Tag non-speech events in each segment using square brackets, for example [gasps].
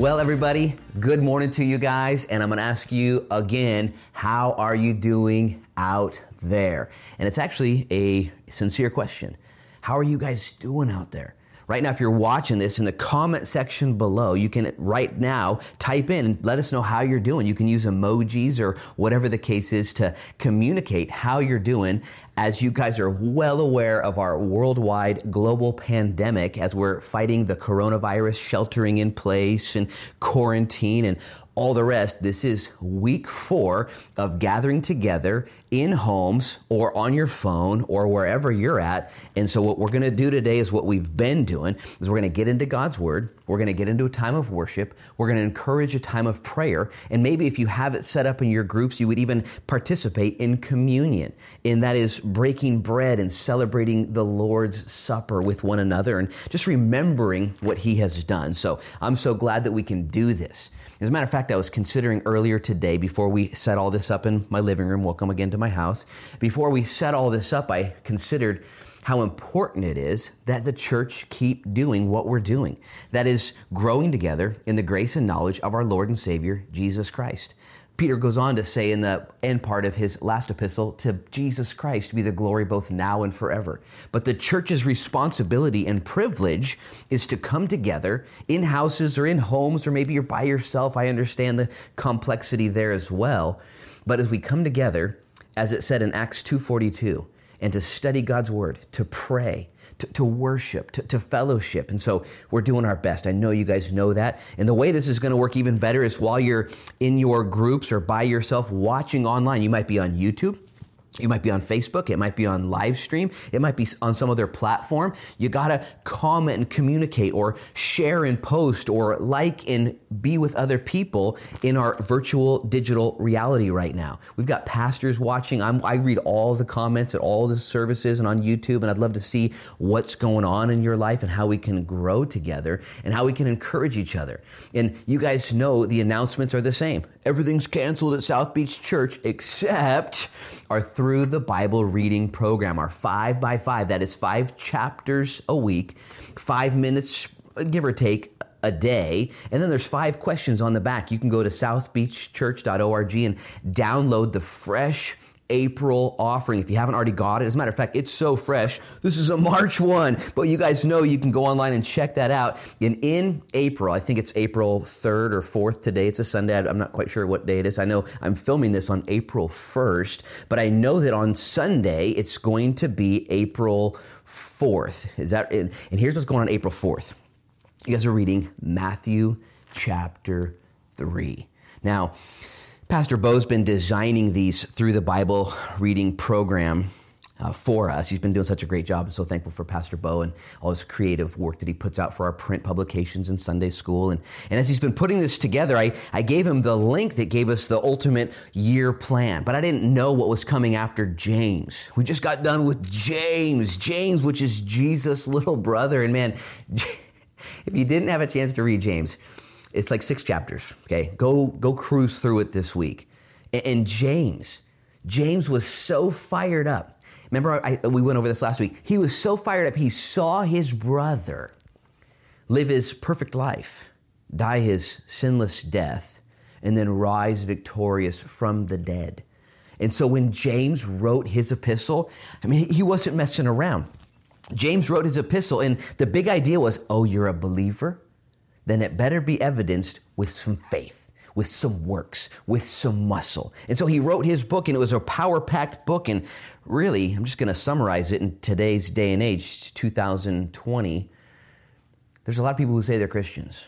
Well, everybody, good morning to you guys. And I'm going to ask you again, how are you doing out there? And it's actually a sincere question. How are you guys doing out there? Right now, if you're watching this in the comment section below, you can right now type in and let us know how you're doing. You can use emojis or whatever the case is to communicate how you're doing as you guys are well aware of our worldwide global pandemic as we're fighting the coronavirus, sheltering in place and quarantine and all the rest. This is week four of gathering together in homes or on your phone or wherever you're at. And so what we're going to do today is what we've been doing is we're going to get into God's word. We're going to get into a time of worship. We're going to encourage a time of prayer. And maybe if you have it set up in your groups, you would even participate in communion. And that is breaking bread and celebrating the Lord's Supper with one another and just remembering what he has done. So I'm so glad that we can do this. As a matter of fact, I was considering earlier today, before we set all this up in my living room, welcome again to my house, before we set all this up, I considered how important it is that the church keep doing what we're doing. That is, growing together in the grace and knowledge of our Lord and Savior, Jesus Christ. Peter goes on to say in the end part of his last epistle to Jesus Christ be the glory both now and forever. But the church's responsibility and privilege is to come together in houses or in homes, or maybe you're by yourself. I understand the complexity there as well. But as we come together, as it said in Acts 2:42, and to study God's word, to pray, to, to worship, to, to, fellowship. And so we're doing our best. I know you guys know that. And the way this is going to work even better is while you're in your groups or by yourself watching online. You might be on YouTube. You might be on Facebook. It might be on live stream. It might be on some other platform. You got to comment and communicate or share and post or like and be with other people in our virtual digital reality right now. We've got pastors watching. I'm, i read all the comments at all the services and on YouTube, and I'd love to see what's going on in your life and how we can grow together and how we can encourage each other. And you guys know the announcements are the same. Everything's canceled at South Beach Church except our Through the Bible reading program, our five by five. That is five chapters a week, five minutes, give or take, a day. And then there's five questions on the back. You can go to southbeachchurch.org and download the fresh April offering if you haven't already got it. As a matter of fact, it's so fresh. This is a [laughs] March one, but you guys know you can go online and check that out. And in April, I think it's April 3rd or 4th today. It's a Sunday. I'm not quite sure what day it is. I know I'm filming this on April 1st, but I know that on Sunday it's going to be April 4th. Is that and here's what's going on April 4th. You guys are reading Matthew chapter 3. Now, Pastor Bo's been designing these through the Bible reading program uh, for us. He's been doing such a great job. I'm so thankful for Pastor Bo and all his creative work that he puts out for our print publications and Sunday school. And, and as he's been putting this together, I, I gave him the link that gave us the ultimate year plan, but I didn't know what was coming after James. We just got done with James, James, which is Jesus' little brother. And man, [laughs] if you didn't have a chance to read James, it's like six chapters. Okay, go go cruise through it this week. And, and James, James was so fired up. Remember, I, we went over this last week. He was so fired up. He saw his brother live his perfect life, die his sinless death, and then rise victorious from the dead. And so when James wrote his epistle, I mean, he wasn't messing around. James wrote his epistle, and the big idea was oh, you're a believer? Then it better be evidenced with some faith, with some works, with some muscle. And so he wrote his book, and it was a power packed book. And really, I'm just going to summarize it in today's day and age, 2020. There's a lot of people who say they're Christians.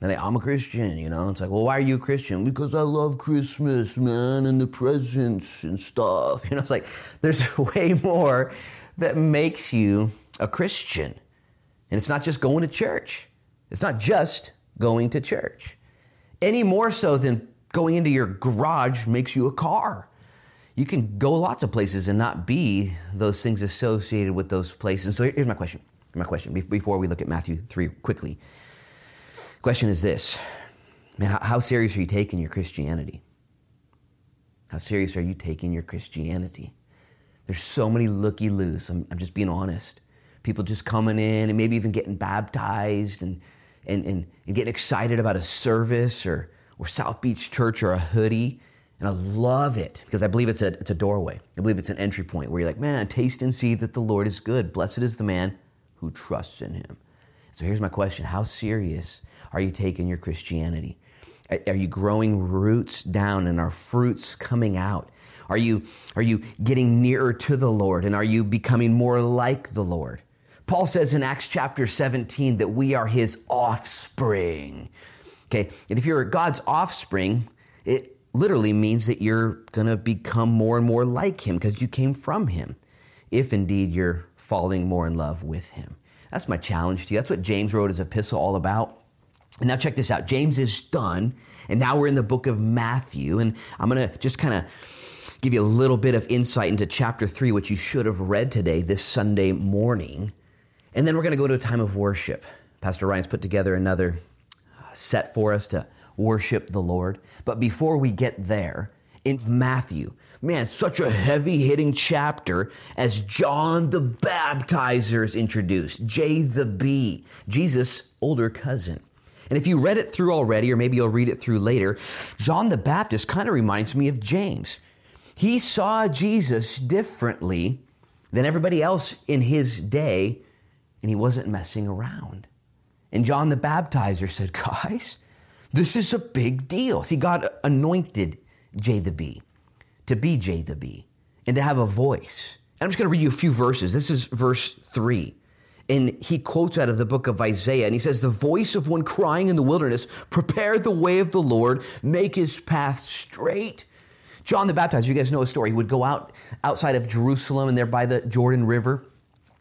And they, I'm a Christian, you know. It's like, well, why are you a Christian? Because I love Christmas, man, and the presents and stuff. [laughs] You know, it's like there's [laughs] way more that makes you a Christian. And it's not just going to church. It's not just going to church, any more so than going into your garage makes you a car. You can go lots of places and not be those things associated with those places. So here's my question. My question before we look at Matthew 3 quickly. Question is this Man, how serious are you taking your Christianity? How serious are you taking your Christianity? There's so many looky loos. I'm, I'm just being honest. People just coming in and maybe even getting baptized and and, and, and getting excited about a service or, or South Beach Church or a hoodie. And I love it because I believe it's a, it's a doorway. I believe it's an entry point where you're like, man, taste and see that the Lord is good. Blessed is the man who trusts in him. So here's my question How serious are you taking your Christianity? Are you growing roots down and are fruits coming out? Are you, are you getting nearer to the Lord and are you becoming more like the Lord? Paul says in Acts chapter 17 that we are his offspring. Okay, and if you're God's offspring, it literally means that you're going to become more and more like him because you came from him, if indeed you're falling more in love with him. That's my challenge to you. That's what James wrote his epistle all about. And now check this out. James is done, and now we're in the book of Matthew, and I'm going to just kind of give you a little bit of insight into chapter 3 which you should have read today this Sunday morning. And then we're going to go to a time of worship. Pastor Ryan's put together another uh, set for us to worship the Lord. But before we get there, in Matthew, man, such a heavy hitting chapter as John the Baptizer is introduced, J the B, Jesus' older cousin. And if you read it through already, or maybe you'll read it through later, John the Baptist kind of reminds me of James. He saw Jesus differently than everybody else in his day and he wasn't messing around. And John the Baptizer said, [laughs] Guys, this is a big deal. See, God anointed J the B to be J the B and to have a voice. And I'm just going to read you a few verses. This is verse 3. And he quotes out of the book of Isaiah, and he says, The voice of one crying in the wilderness, prepare the way of the Lord, make his path straight. John the Baptizer, you guys know a story. He would go out outside of Jerusalem and there by the Jordan River,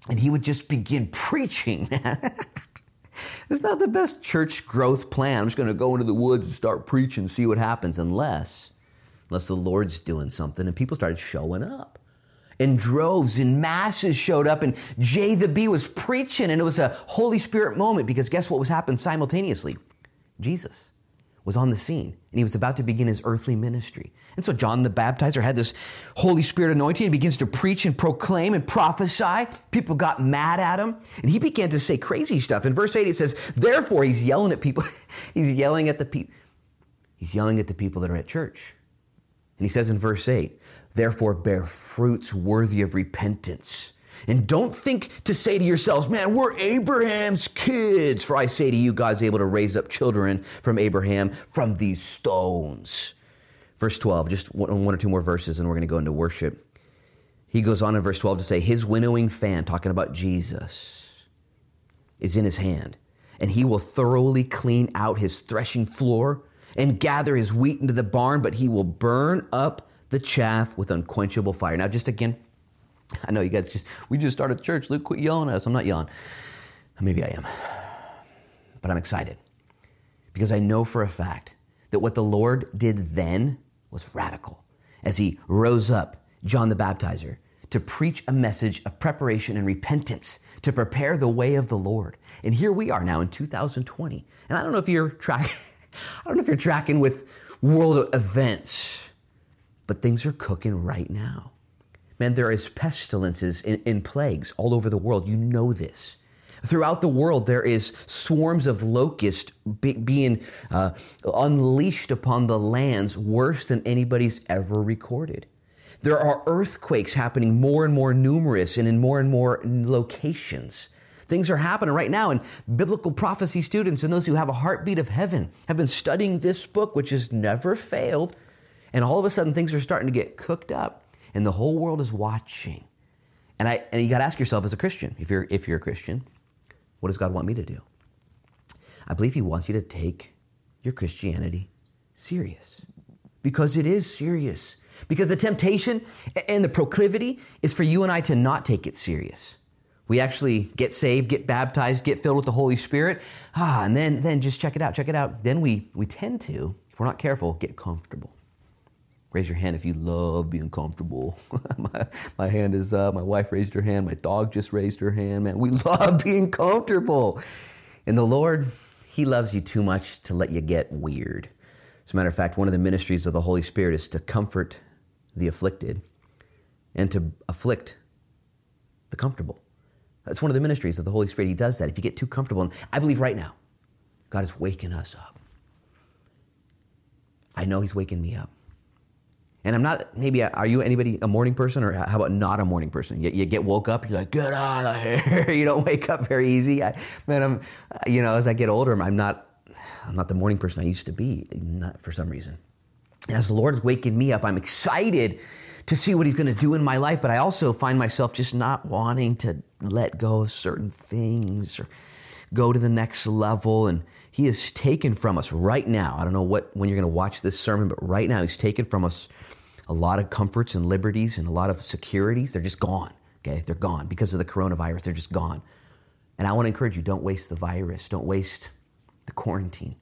and he would just begin preaching. [laughs] it's not the best church growth plan. I'm just going to go into the woods and start preaching, see what happens, unless, unless the Lord's doing something. And people started showing up. And droves and masses showed up, and Jay the B was preaching, and it was a Holy Spirit moment because guess what was happening simultaneously? Jesus was on the scene and he was about to begin his earthly ministry. And so John the Baptizer had this Holy Spirit anointing. He begins to preach and proclaim and prophesy. People got mad at him and he began to say crazy stuff. In verse 8, it says, Therefore, he's yelling at people. [laughs] he's yelling at the people. He's yelling at the people that are at church. And he says in verse 8, Therefore, bear fruits worthy of repentance. And don't think to say to yourselves, man, we're Abraham's kids. For I say to you, God's able to raise up children from Abraham from these stones. Verse 12, just one or two more verses, and we're going to go into worship. He goes on in verse 12 to say, His winnowing fan, talking about Jesus, is in his hand, and he will thoroughly clean out his threshing floor and gather his wheat into the barn, but he will burn up the chaff with unquenchable fire. Now, just again, I know you guys just, we just started church. Luke, quit yelling at us. I'm not yelling. Maybe I am. But I'm excited because I know for a fact that what the Lord did then was radical as he rose up, John the Baptizer, to preach a message of preparation and repentance to prepare the way of the Lord. And here we are now in 2020. And I don't know if you're tracking, [laughs] I don't know if you're tracking with world events, but things are cooking right now. Man, there is pestilences and, plagues all over the world. You know this. Throughout the world, there is swarms of locusts be, being uh, unleashed upon the lands worse than anybody's ever recorded. There are earthquakes happening more and more numerous and in more and more locations. Things are happening right now, and biblical prophecy students and those who have a heartbeat of heaven have been studying this book, which has never failed, and all of a sudden things are starting to get cooked up and the whole world is watching. And I and you got to ask yourself as a Christian, if you're if you're a Christian, what does God want me to do? I believe he wants you to take your Christianity serious. Because it is serious. Because the temptation and the proclivity is for you and I to not take it serious. We actually get saved, get baptized, get filled with the Holy Spirit. Ah, and then then just check it out, check it out. Then we we tend to, if we're not careful, get comfortable. Raise your hand if you love being comfortable. [laughs] my, my hand is up. My wife raised her hand. My dog just raised her hand. Man, we [laughs] love being comfortable. And the Lord, He loves you too much to let you get weird. As a matter of fact, one of the ministries of the Holy Spirit is to comfort the afflicted and to afflict the comfortable. That's one of the ministries of the Holy Spirit. He does that. If you get too comfortable, and I believe right now, God is waking us up. I know He's waking me up. And I'm not, maybe, are you anybody a morning person or how about not a morning person? You, you get woke up, you're like, get out of here. [laughs] you don't wake up very easy. I, man, I'm, you know, as I get older, I'm not, I'm not the morning person I used to be, not for some reason. And as the Lord is waking me up, I'm excited to see what He's going to do in my life, but I also find myself just not wanting to let go of certain things or go to the next level. And He has taken from us right now. I don't know what when you're going to watch this sermon, but right now He's taken from us a lot of comforts and liberties and a lot of securities. They're just gone. Okay, they're gone because of the coronavirus. They're just gone. And I want to encourage you: don't waste the virus. Don't waste the quarantine.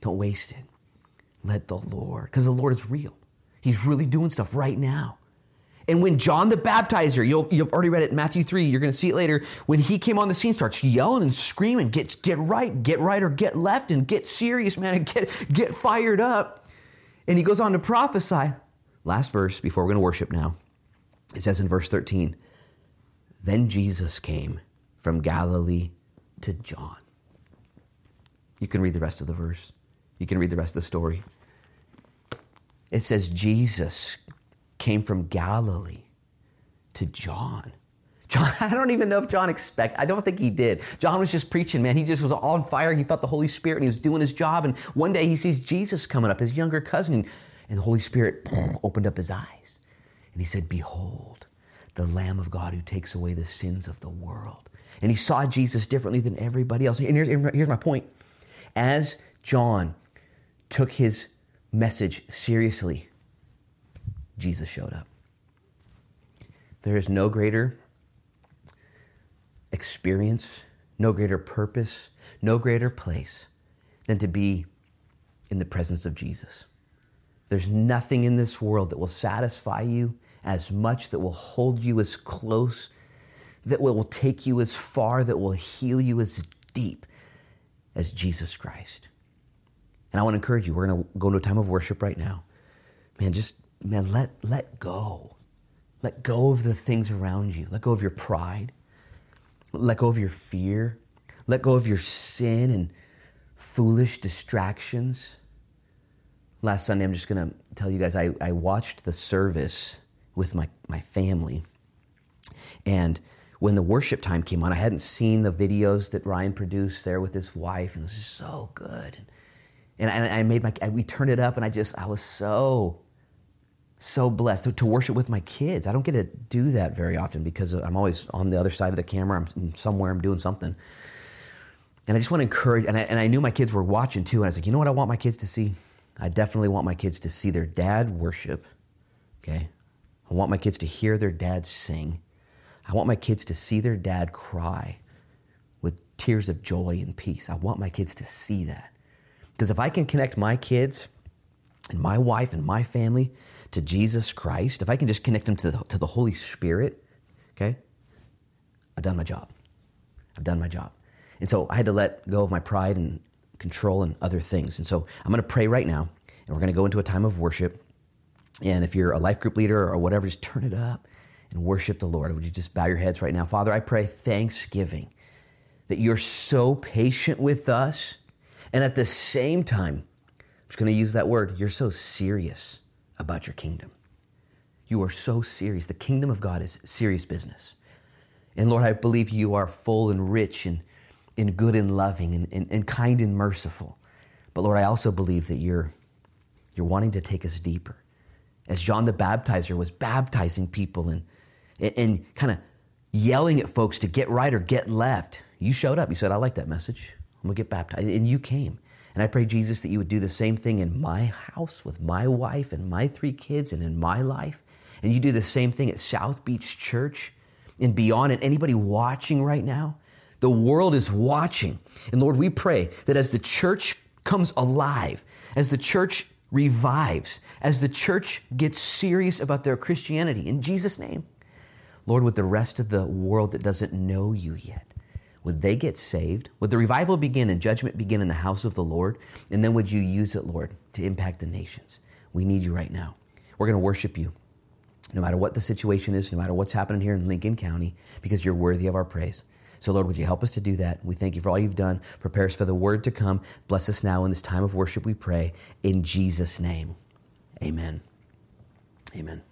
Don't waste it. Let the Lord, because the Lord is real. He's really doing stuff right now. And when John the Baptizer, you'll, you've already read it in Matthew 3, you're going to see it later, when he came on the scene, starts yelling and screaming, get, get right, get right or get left, and get serious, man, and get, get fired up. And he goes on to prophesy. Last verse before we're going to worship now. It says in verse 13, Then Jesus came from Galilee to John. You can read the rest of the verse. You can read the rest of the story. It says Jesus came from Galilee to John. John, [laughs] I don't even know if John expect. I don't think he did. John was just preaching, man. He just was on fire. He felt the Holy Spirit and he was doing his job. And one day he sees Jesus coming up, his younger cousin, and the Holy Spirit [clears throat] opened up his eyes. And he said, Behold, the Lamb of God who takes away the sins of the world. And he saw Jesus differently than everybody else. And here's, here's my point. As John took his message seriously, Jesus showed up. There is no greater experience, no greater purpose, no greater place than to be in the presence of Jesus. There's nothing in this world that will satisfy you as much, that will hold you as close, that will take you as far, that will heal you as deep as Jesus Christ. And I want to encourage you, we're going to go into a time of worship right now. Man, just, man, let, let go. Let go of the things around you. Let go of your pride. Let go of your fear. Let go of your sin and foolish distractions. Last Sunday, I'm just going to tell you guys, I, I watched the service with my, my family. And when the worship time came on, I hadn't seen the videos that Ryan produced there with his wife, and it was just so good. And and I, made my, we turned it up and I just, I was so, so blessed to, to, worship with my kids. I don't get to do that very often because I'm always on the other side of the camera. I'm somewhere, I'm doing something. And I just want to encourage, and I, and I knew my kids were watching too. And I was like, you know what I want my kids to see? I definitely want my kids to see their dad worship. Okay. I want my kids to hear their dad sing. I want my kids to see their dad cry with tears of joy and peace. I want my kids to see that. Because if I can connect my kids and my wife and my family to Jesus Christ, if I can just connect them to the, to the Holy Spirit, okay, I've done my job. I've done my job. And so I had to let go of my pride and control and other things. And so I'm going to pray right now, and we're going to go into a time of worship. And if you're a life group leader or whatever, just turn it up and worship the Lord. Would you just bow your heads right now? Father, I pray thanksgiving that you're so patient with us and at the same time, I'm just going to use that word, you're so serious about your kingdom. You are so serious. The kingdom of God is serious business. And Lord, I believe you are full and rich and, and good and loving and, and, and kind and merciful. But Lord, I also believe that you're, you're wanting to take us deeper. As John the Baptizer was baptizing people and, and, and kind of yelling at folks to get right or get left, you showed up. You said, I like that message. I'm going to get baptized. And you came. And I pray, Jesus, that you would do the same thing in my house with my wife and my three kids and in my life. And you do the same thing at South Beach Church and beyond. And anybody watching right now, the world is watching. And Lord, we pray that as the church comes alive, as the church revives, as the church gets serious about their Christianity, in Jesus' name, Lord, with the rest of the world that doesn't know you yet, would they get saved? Would the revival begin and judgment begin in the house of the Lord? And then would you use it, Lord, to impact the nations? We need you right now. We're going to worship you no matter what the situation is, no matter what's happening here in Lincoln County, because you're worthy of our praise. So, Lord, would you help us to do that? We thank you for all you've done. Prepare us for the word to come. Bless us now in this time of worship, we pray. In Jesus' name, amen. Amen.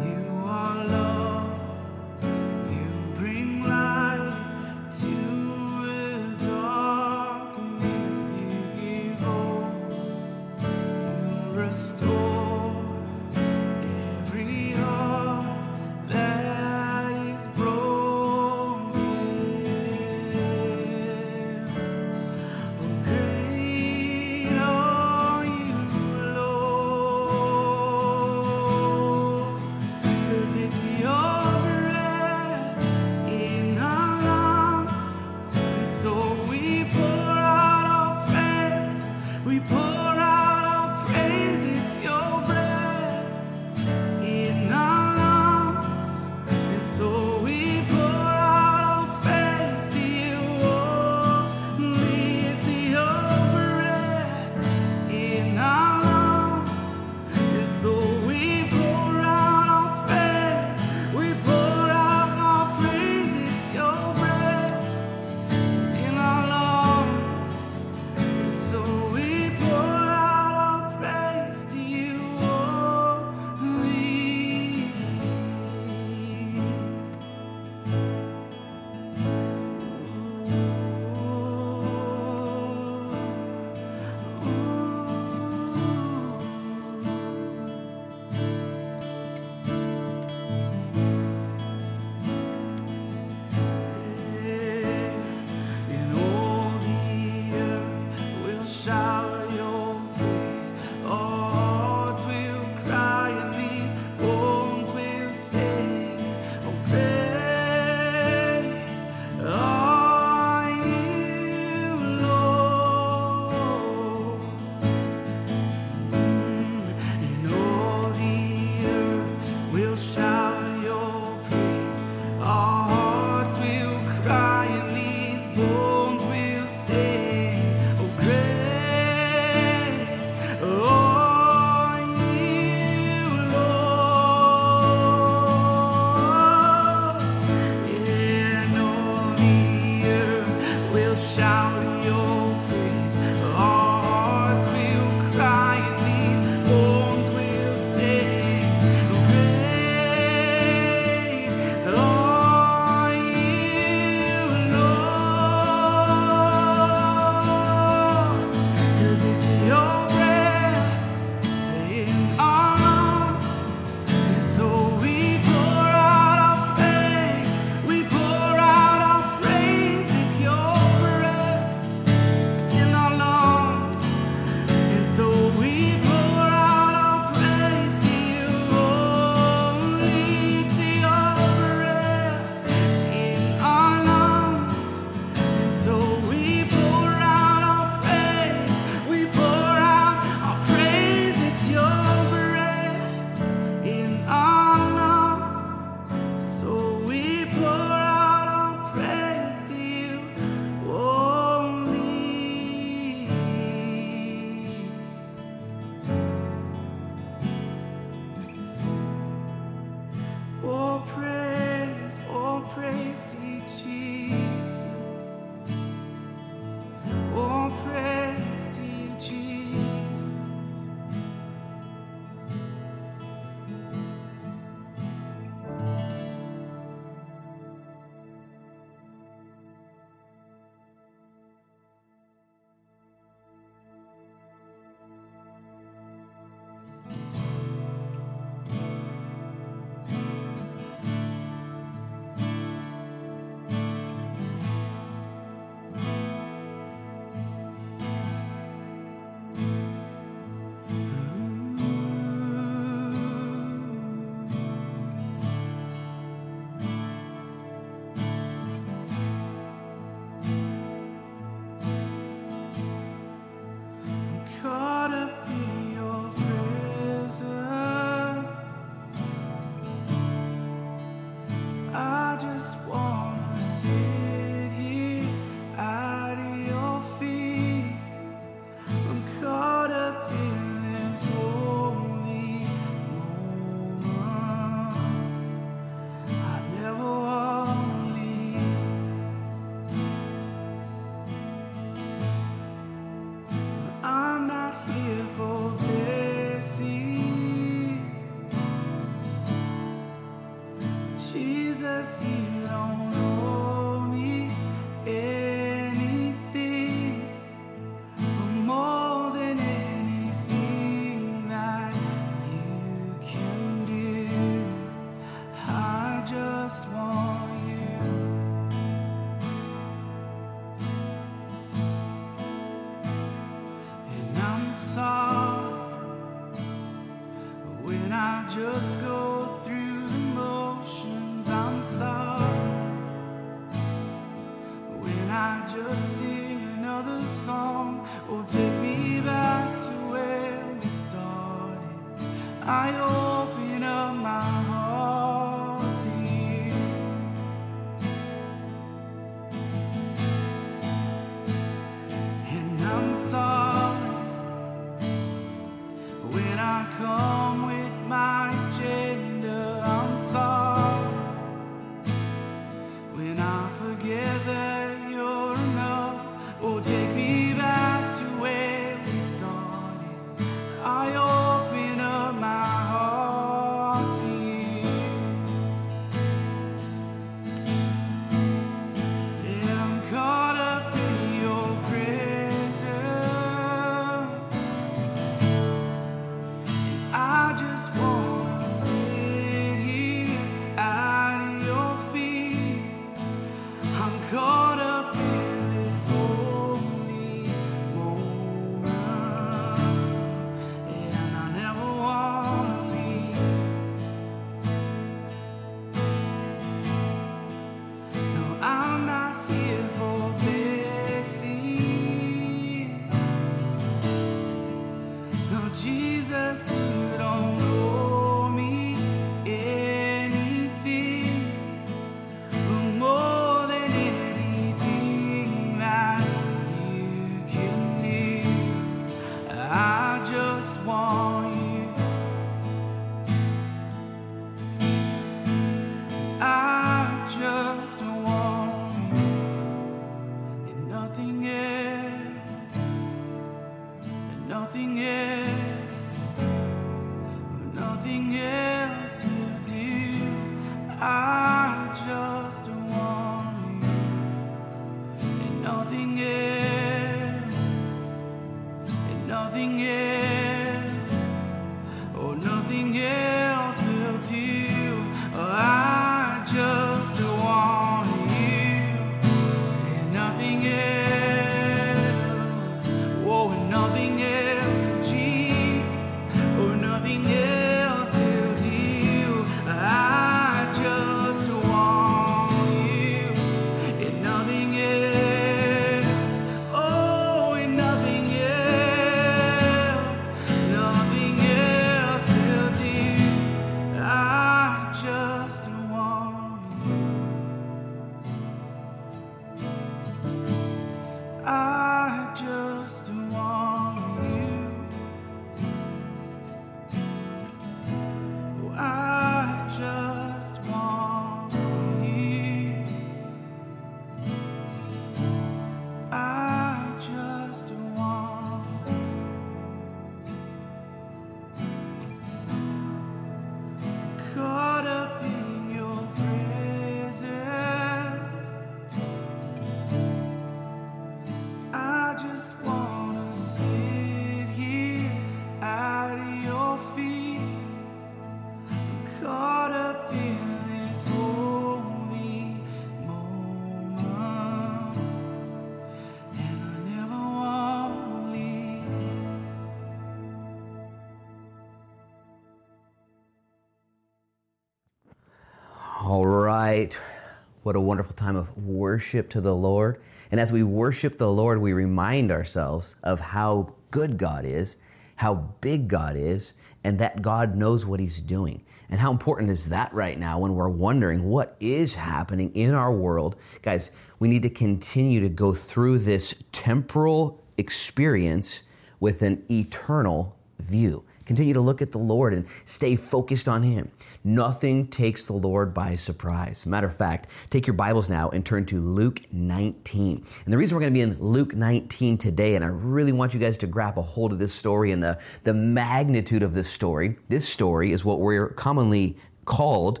Worship to the Lord. And as we worship the Lord, we remind ourselves of how good God is, how big God is, and that God knows what He's doing. And how important is that right now when we're wondering what is happening in our world? Guys, we need to continue to go through this temporal experience with an eternal view. Continue to look at the Lord and stay focused on Him. Nothing takes the Lord by surprise. Matter of fact, take your Bibles now and turn to Luke 19. And the reason we're going to be in Luke 19 today, and I really want you guys to grab a hold of this story and the, the magnitude of this story. This story is what we're commonly called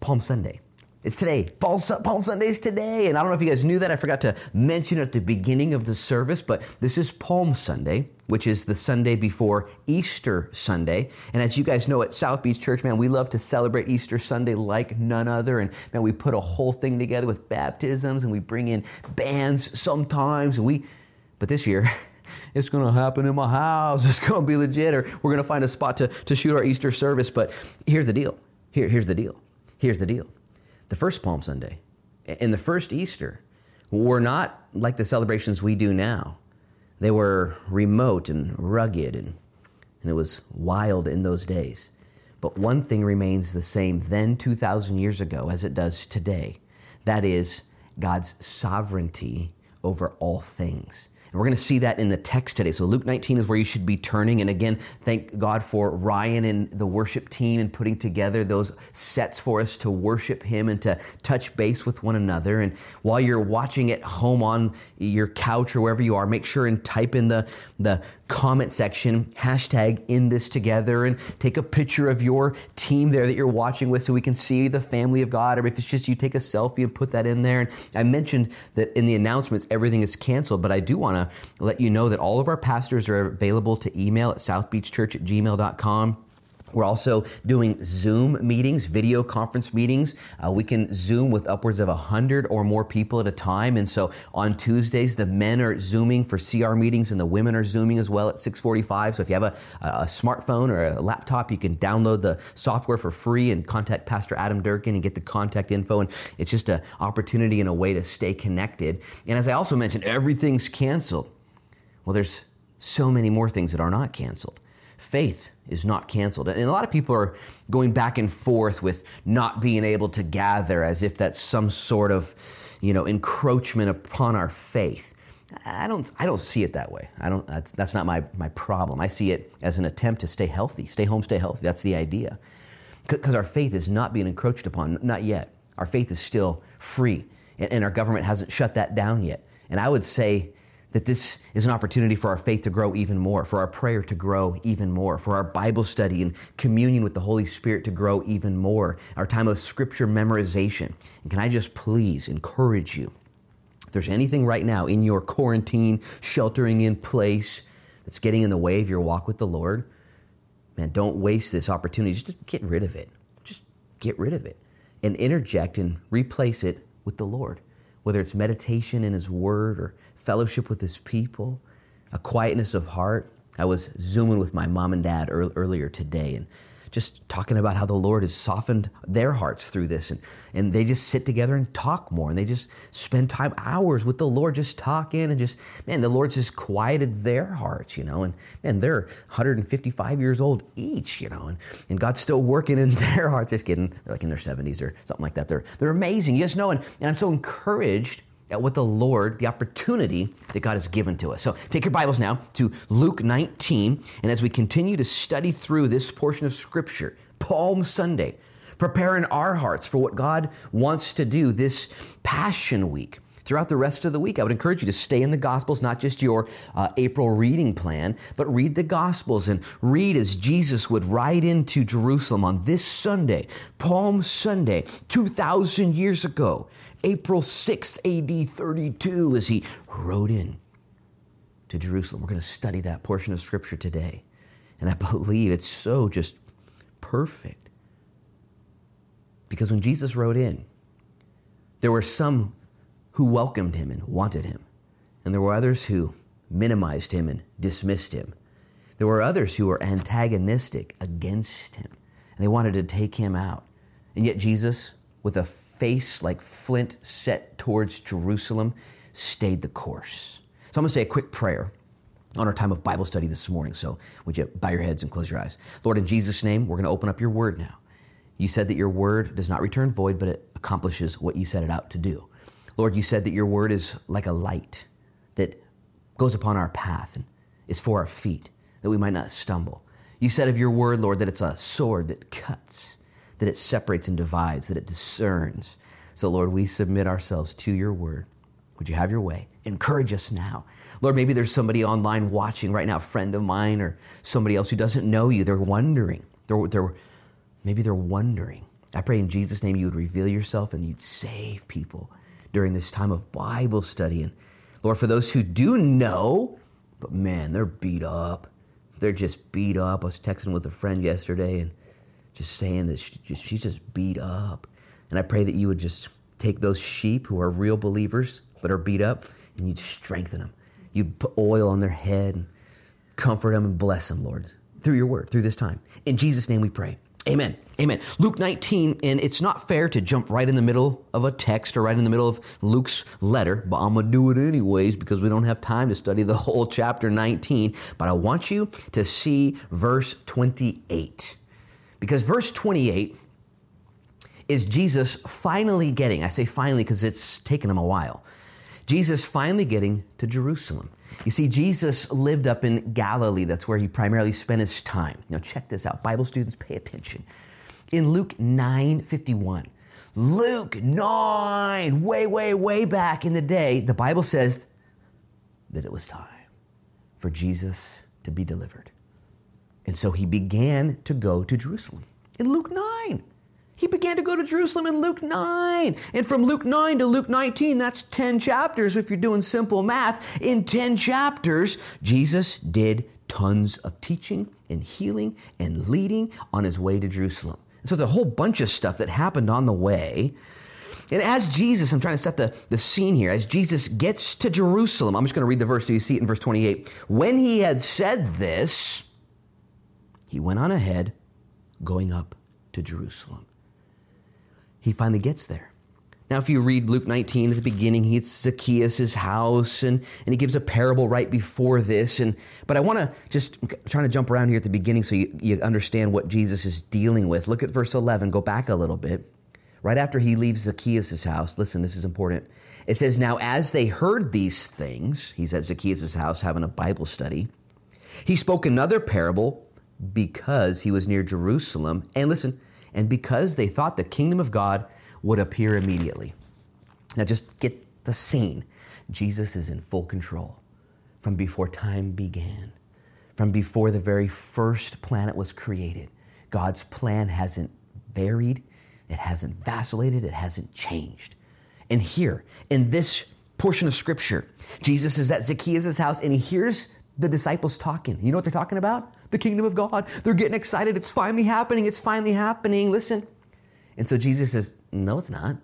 Palm Sunday. It's today. Palm Sunday is today. And I don't know if you guys knew that. I forgot to mention at the beginning of the service, but this is Palm Sunday, which is the Sunday before Easter Sunday. And as you guys know at South Beach Church, man, we love to celebrate Easter Sunday like none other. And man, we put a whole thing together with baptisms and we bring in bands sometimes. And we, but this year, [laughs] it's going to happen in my house. [laughs] It's going to be legit, or we're going to find a spot to, to shoot our Easter service. But here's the deal. Here, here's the deal. Here's the deal the first Palm Sunday and the first Easter were not like the celebrations we do now. They were remote and rugged, and, and it was wild in those days. But one thing remains the same then 2,000 years ago as it does today that is God's sovereignty over all things. And we're going to see that in the text today. So Luke 19 is where you should be turning. And again, thank God for Ryan and the worship team and putting together those sets for us to worship Him and to touch base with one another. And while you're watching at home on your couch or wherever you are, make sure and type in the, the comment section, hashtag in this together, and take a picture of your team there that you're watching with so we can see the family of God. Or if it's just you, take a selfie and put that in there. And I mentioned that in the announcements, everything is canceled, but I do want to let you know that all of our pastors are available to email at southbeachchurch at gmail.com. We're also doing Zoom meetings, video conference meetings. Uh, we can Zoom with upwards of 100 or more people at a time. And so on Tuesdays, the men are Zooming for CR meetings and the women are Zooming as well at 645. So if you have a, a smartphone or a laptop, you can download the software for free and contact Pastor Adam Durkin and get the contact info. And it's just an opportunity and a way to stay connected. And as I also mentioned, everything's canceled. Well, there's so many more things that are not canceled. Faith is not canceled. And a lot of people are going back and forth with not being able to gather as if that's some sort of, you know, encroachment upon our faith. I don't, I don't see it that way. I don't, that's, that's not my, my problem. I see it as an attempt to stay healthy, stay home, stay healthy. That's the idea. Because our faith is not being encroached upon, not yet. Our faith is still free, and, and our government hasn't shut that down yet. And I would say that this is an opportunity for our faith to grow even more, for our prayer to grow even more, for our Bible study and communion with the Holy Spirit to grow even more, our time of scripture memorization. And can I just please encourage you? If there's anything right now in your quarantine, sheltering in place that's getting in the way of your walk with the Lord, man, don't waste this opportunity. Just get rid of it. Just get rid of it and interject and replace it with the Lord, whether it's meditation in His Word or fellowship with his people, a quietness of heart. I was zooming with my mom and dad earlier today and just talking about how the Lord has softened their hearts through this. And, and they just sit together and talk more. And they just spend time, hours with the Lord, just talking. And just, man, the Lord's just quieted their hearts, you know. And, man, they're 155 years old each, you know. And, and God's still working in [laughs] their hearts. Just kidding. They're like in their 70s or something like that. They're, they're amazing. You just know. And, and I'm so encouraged at what the Lord, the opportunity that God has given to us. So take your Bibles now to Luke 19. And as we continue to study through this portion of Scripture, Palm Sunday, preparing our hearts for what God wants to do this Passion Week. Throughout the rest of the week, I would encourage you to stay in the Gospels, not just your uh, April reading plan, but read the Gospels and read as Jesus would ride into Jerusalem on this Sunday, Palm Sunday, 2,000 years ago. April 6th, AD 32, as he rode in to Jerusalem. We're going to study that portion of Scripture today. And I [laughs] believe it's so just perfect. Because when Jesus rode in, there were some who welcomed him and wanted him, and there were others who minimized him and dismissed him. There were others who were antagonistic against him, and they wanted to take him out. And yet, Jesus, with a face like flint set towards Jerusalem, stayed the course. So I'm going to say a quick prayer on our time of Bible study this morning. So would you bow your heads and close your eyes? Lord, in Jesus' name, we're going to open up your word now. You said that your word does not return void, but it accomplishes what you set it out to do. Lord, you said that your word is like a light that goes upon our path and is for our feet, that we might not stumble. You said of your word, Lord, that it's a sword that cuts, that it separates and divides, that it discerns. So, Lord, we submit ourselves to your word. Would you have your way? Encourage us now. Lord, maybe there's somebody online watching right now, a friend of mine or somebody else who doesn't know you. They're wondering. They're, they're, maybe they're wondering. I pray in Jesus' name you would reveal yourself and you'd save people during this time of Bible study. And Lord, for those who do know, but man, they're beat up. They're just beat up. I was texting with a friend yesterday and just saying that she, she's just beat up. And I pray that you would just take those sheep who are real believers but are beat up and you'd strengthen them. You'd put oil on their head and comfort them and bless them, Lord, through your word, through this time. In Jesus' name we pray. Amen. Amen. Luke 19, and it's not fair to jump right in the middle of a text or right in the middle of Luke's letter, but I'm going to do it anyways because we don't have time to study the whole chapter 19. But I want you to see verse 28. Because verse 28 is Jesus finally getting, I say finally because it's taken him a while. Jesus finally getting to Jerusalem. You see, Jesus lived up in Galilee. That's where he primarily spent his time. Now, check this out. Bible students, pay attention. In Luke 9 51, Luke 9, way, way, way back in the day, the Bible says that it was time for Jesus to be delivered. And so he began to go to Jerusalem in Luke 9. He began to go to Jerusalem in Luke 9. And from Luke 9 to Luke 19, that's 10 chapters if you're doing simple math. In 10 chapters, Jesus did tons of teaching and healing and leading on his way to Jerusalem. And so there's a whole bunch of stuff that happened on the way. And as Jesus, I'm trying to set the, the scene here, as Jesus gets to Jerusalem, I'm just going to read the verse so you see it in verse 28. When he had said this, he went on ahead, going up to Jerusalem he finally gets there. Now, if you read Luke 19 at the beginning, he's Zacchaeus' house, and, and he gives a parable right before this. And but I want to just trying to jump around here at the beginning so you, you understand what Jesus is dealing with. Look at verse 11. Go back a little bit. Right after he leaves Zacchaeus' house, listen, this is important. It says, Now as they heard these things, he's at Zacchaeus' house having a Bible study, he spoke another parable because he was near Jerusalem. And listen, and because they thought the kingdom of God would appear immediately. Now, just get the scene. Jesus is in full control from before time began, from before the very first planet was created. God's plan hasn't varied, it hasn't vacillated, it hasn't changed. And here, in this portion of scripture, Jesus is at Zacchaeus' house and he hears the disciples talking. You know what they're talking about? The kingdom of God. They're getting excited. It's finally happening. It's finally happening. Listen. And so Jesus says, No, it's not.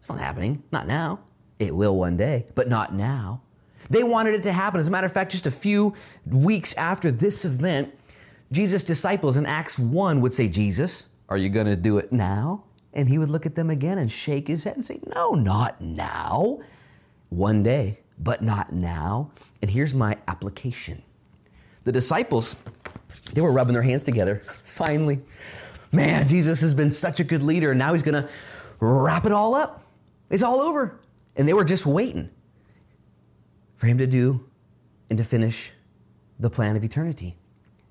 It's not happening. Not now. It will one day, but not now. They wanted it to happen. As a matter of fact, just a few weeks after this event, Jesus' disciples in Acts 1 would say, Jesus, are you going to do it now? And he would look at them again and shake his head and say, No, not now. One day, but not now. And here's my application the disciples, they were rubbing their hands together. Finally, man, Jesus has been such a good leader, and now he's going to wrap it all up. It's all over. And they were just waiting for him to do and to finish the plan of eternity.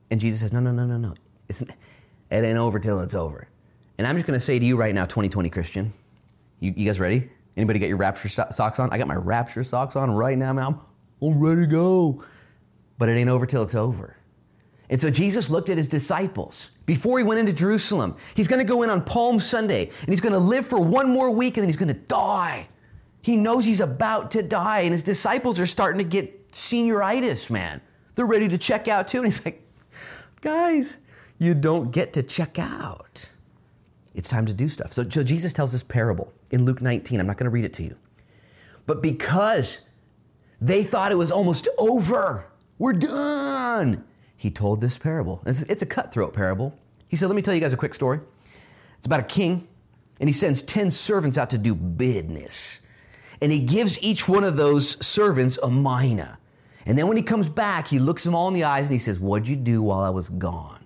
And Jesus says, No, no, no, no, no. It's, it ain't over till it's over. And I'm just going to say to you right now, 2020 Christian, you, you guys ready? Anybody get your rapture so- socks on? I got my rapture socks on right now, man. I'm ready to go. But it ain't over till it's over. And so Jesus looked at his disciples before he went into Jerusalem. He's going to go in on Palm Sunday and he's going to live for one more week and then he's going to die. He knows he's about to die and his disciples are starting to get senioritis, man. They're ready to check out too. And he's like, guys, you don't get to check out. It's time to do stuff. So, so Jesus tells this parable in Luke 19. I'm not going to read it to you. But because they thought it was almost over, we're done, he told this parable. It's, a cutthroat parable. He said, Let me tell you guys a quick story. It's about a king, and he sends 10 servants out to do business. And he gives each one of those servants a mina. And then when he comes back, he looks them all in the eyes and he says, What'd you do while I was gone?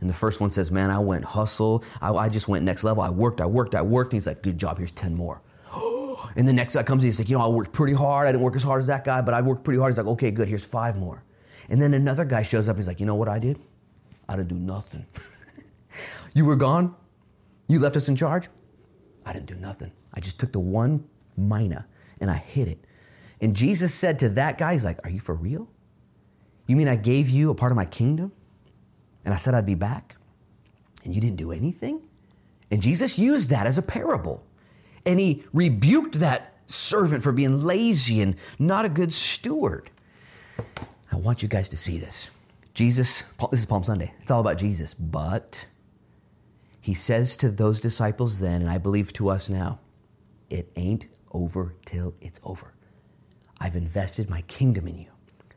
And the first one says, Man, I went hustle. I, I just went next level. I worked, I worked, I worked. And he's like, Good job, here's 10 more. And the next guy comes in, he's like, You know, I worked pretty hard. I didn't work as hard as that guy, but I worked pretty hard. He's like, Okay, good, here's five more. And then another guy shows up. He's like, You know what I did? I didn't do nothing. [laughs] you were gone. You left us in charge. I didn't do nothing. I just took the one mina and I hit it. And Jesus said to that guy, He's like, Are you for real? You mean I gave you a part of my kingdom? And I said I'd be back? And you didn't do anything? And Jesus used that as a parable. And he rebuked that servant for being lazy and not a good steward. I want you guys to see this. Jesus, this is Palm Sunday. It's all about Jesus. But he says to those disciples then, and I believe to us now, it ain't over till it's over. I've invested my kingdom in you.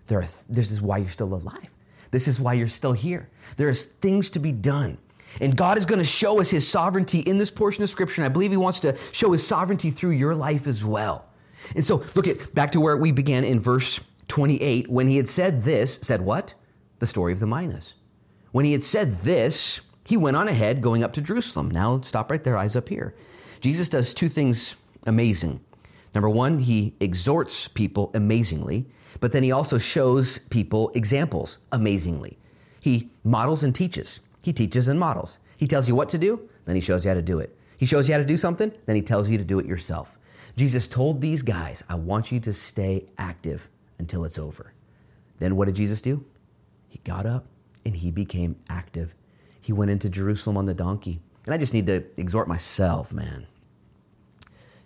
There are, this is why you're still alive. This is why you're still here. There's things to be done. And God is going to show us his sovereignty in this portion of scripture. And I believe he wants to show his sovereignty through your life as well. And so look at back to where we began in verse 28 when he had said this, said what? The story of the minas. When he had said this, he went on ahead going up to Jerusalem. Now stop right there, eyes up here. Jesus does two things amazing. Number one, he exhorts people amazingly, but then he also shows people examples amazingly. He models and teaches. He teaches and models. He tells you what to do, then he shows you how to do it. He shows you how to do something, then he tells you to do it yourself. Jesus told these guys, I want you to stay active until it's over. Then what did Jesus do? He got up and he became active. He went into Jerusalem on the donkey. And I just need to exhort myself, man.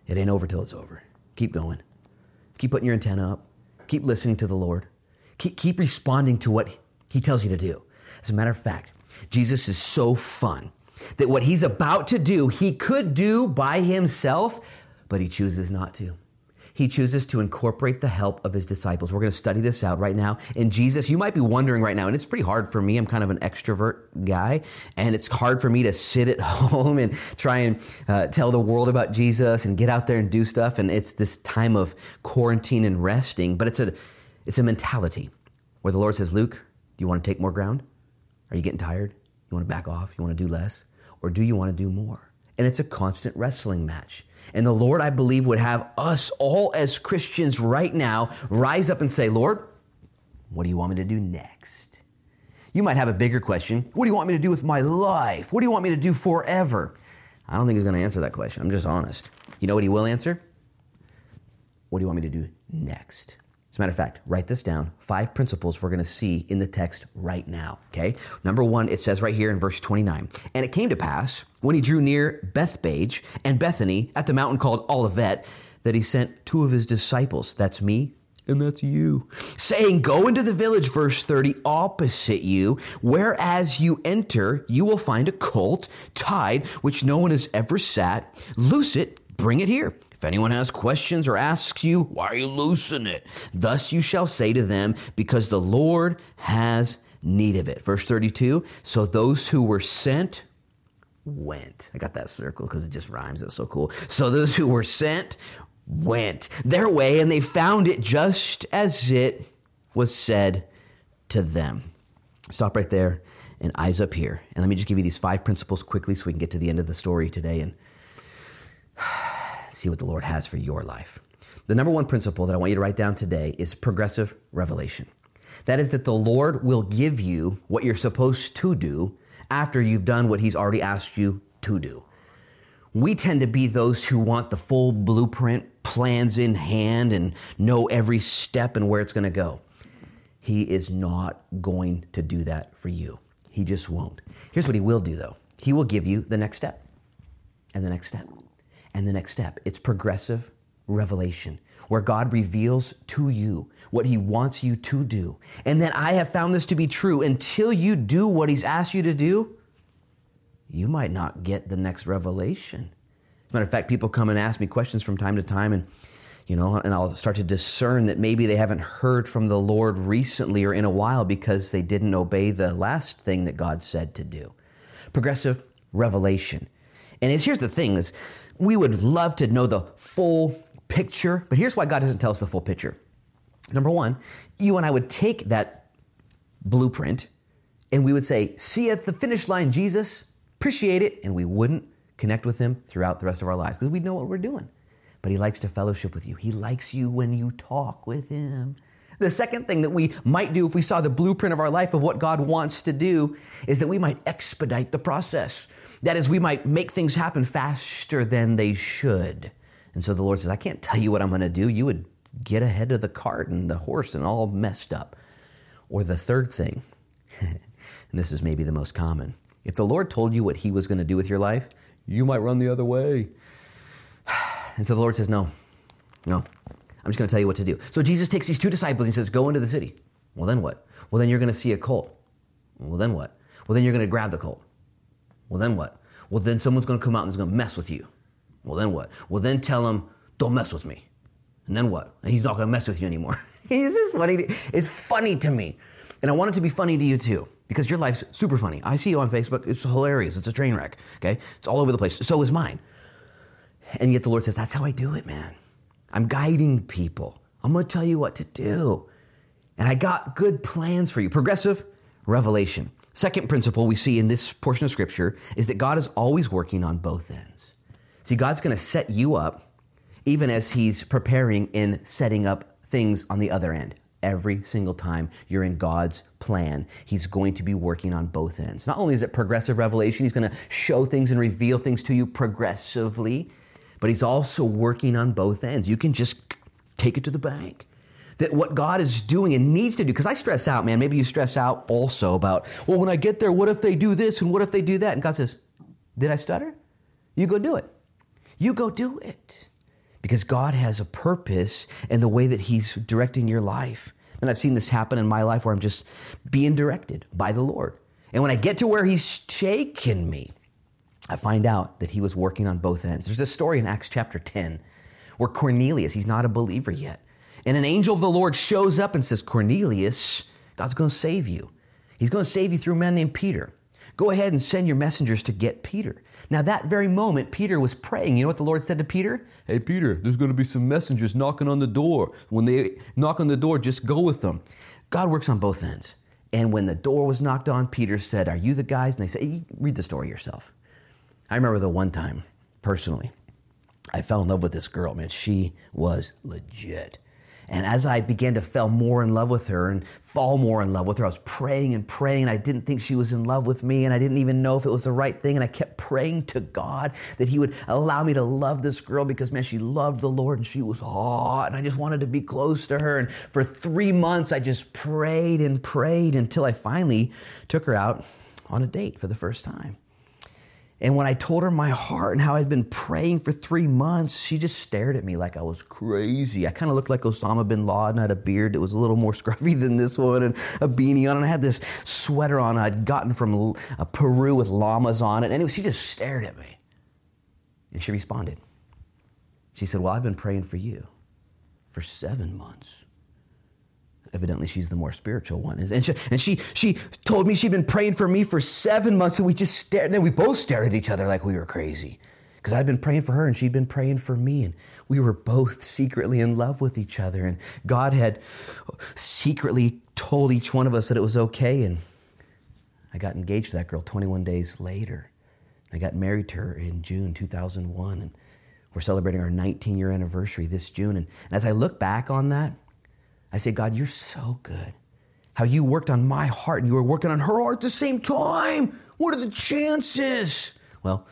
It ain't over till it's over. Keep going. Keep putting your antenna up. Keep listening to the Lord. Keep, keep responding to what He tells you to do. As a matter of fact, Jesus is so fun that what He's about to do, He could do by Himself, but He chooses not to he chooses to incorporate the help of his disciples. We're going to study this out right now. And Jesus, you might be wondering right now, and it's pretty hard for me. I'm kind of an extrovert guy, and it's hard for me to sit at [laughs] home and try and uh, tell the world about Jesus and get out there and do stuff. And it's this time of quarantine and resting, but it's a it's a mentality where the Lord says, "Luke, do you want to take more ground? Are you getting tired? You want to back off? You want to do less, or do you want to do more?" And it's a constant wrestling match. And the Lord, I believe, would have us all as Christians right now rise up and say, Lord, what do you want me to do next? You might have a bigger question. What do you want me to do with my life? What do you want me to do forever? I don't think he's going to answer that question. I'm just honest. You know what he will answer? What do you want me to do next? A matter of fact, write this down. Five principles we're going to see in the text right now. Okay. Number one, it says right here in verse 29 And it came to pass when he drew near Bethphage and Bethany at the mountain called Olivet that he sent two of his disciples. That's me and that's you. Saying, Go into the village, verse 30, opposite you, whereas you enter, you will find a colt tied, which no one has ever sat. Loose it, bring it here. If anyone has questions or asks you, why are you loosing it? Thus you shall say to them, because the Lord has need of it. Verse 32 So those who were sent went. I got that circle because it just rhymes. It's so cool. So those who were sent went their way, and they found it just as it was said to them. Stop right there and eyes up here. And let me just give you these five principles quickly so we can get to the end of the story today. And see what the Lord has for your life. The number one principle that I want you to write down today is progressive revelation. That is that the Lord will give you what you're supposed to do after you've done what He's already asked you to do. We tend to be those who want the full blueprint, plans in hand, and know every step and where it's going to go. He is not going to do that for you. He just won't. Here's what He will do, though He will give you the next step, and the next step, and the next step. It's progressive revelation, where God reveals to you what He wants you to do. And then I have found this to be true until you do what He's asked you to do, you might not get the next revelation. As a matter of fact, people come and ask me questions from time to time, and you know, and I'll start to discern that maybe they haven't heard from the Lord recently or in a while because they didn't obey the last thing that God said to do. Progressive revelation And here's the thing is we would love to know the full picture, but here's why God doesn't tell us the full picture. Number one, you and I would take that blueprint and we would say, see at the finish line, Jesus, appreciate it, and we wouldn't connect with him throughout the rest of our lives because we know what we're doing. But he likes to fellowship with you. He likes you when you talk with him. The second thing that we might do if we saw the blueprint of our life of what God wants to do is that we might expedite the process. That is, we might make things happen faster than they should. And so the Lord says, I can't tell you what I'm going to do. You would get ahead of the cart and the horse and all messed up. Or the third thing, [laughs] and this is maybe the most common if the Lord told you what He was going to do with your life, you might run the other way. [sighs] And so the Lord says, No, no, I'm just going to tell you what to do. So Jesus takes these two disciples and he says, Go into the city. Well, then what? Well, then you're going to see a colt. Well, then what? Well, then you're going to grab the colt. Well, then what? Well, then someone's going to come out and is going to mess with you. Well, then what? Well, then tell him, Don't mess with me. And then what? And he's not going to mess with you anymore. [laughs] this is funny. It's funny to me. And I want it to be funny to you too because your life's super funny. I see you on Facebook. It's hilarious. It's a train wreck. Okay. It's all over the place. So is mine. And yet the Lord says, That's how I do it, man. I'm guiding people. I'm going to tell you what to do. And I got good plans for you. Progressive revelation. Second principle we see in this portion of scripture is that God is always working on both ends. See, God's going to set you up even as He's preparing and setting up things on the other end. Every single time you're in God's plan, He's going to be working on both ends. Not only is it progressive revelation, He's going to show things and reveal things to you progressively, but He's also working on both ends. You can just take it to the bank. That what God is doing and needs to do, because I stress out, man. Maybe you stress out also about, well, when I get there, what if they do this and what if they do that? And God says, Did I stutter? You go do it. You go do it. Because God has a purpose in the way that He's directing your life. And I've seen this happen in my life where I'm just being directed by the Lord. And when I get to where He's taken me, I find out that he was working on both ends. There's a story in Acts chapter 10 where Cornelius, he's not a believer yet, and an angel of the Lord shows up and says, Cornelius, God's going to save you. He's going to save you through a man named Peter. Go ahead and send your messengers to get Peter. Now, that very moment, Peter was praying. You know what the Lord said to Peter? Hey, Peter, there's going to be some messengers knocking on the door. When they knock on the door, just go with them. God works on both ends. And when the door was knocked on, Peter said, Are you the guys? And they said, Read the story yourself. I remember the one time, personally, I fell in love with this girl, man. She was legit. And as I began to fall more in love with her and fall more in love with her, I was praying and praying. And I didn't think she was in love with me, and I didn't even know if it was the right thing. And I kept praying to God that He would allow me to love this girl because, man, she loved the Lord and she was hot. And I just wanted to be close to her. And for three months, I just prayed and prayed until I finally took her out on a date for the first time. And when I told her my heart and how I'd been praying for three months, she just stared at me like I was crazy. I kind of looked like Osama bin Laden. I had a beard that was a little more [laughs] scruffy than this one and a beanie on. And I had this sweater on I'd gotten from uh, Peru with llamas on it. And she just stared at me. And she responded. She said, Well, I've been praying for you for seven months evidently she's the more spiritual one. And she, and she, she told me she'd been praying for me for seven months, and we just stared. And then we both stared at each other like we were crazy. Because I'd been praying for her, and she'd been praying for me, and we were both secretly in love with each other. And God had secretly told each one of us that it was okay. And I got engaged to that girl 21 days later. I got married to her in June 2001, and we're celebrating our 19 year anniversary this June. And, and as I look back on that, I say, God, you're so good. How you worked on my heart and you were working on her heart at the same time. What are the chances? Well,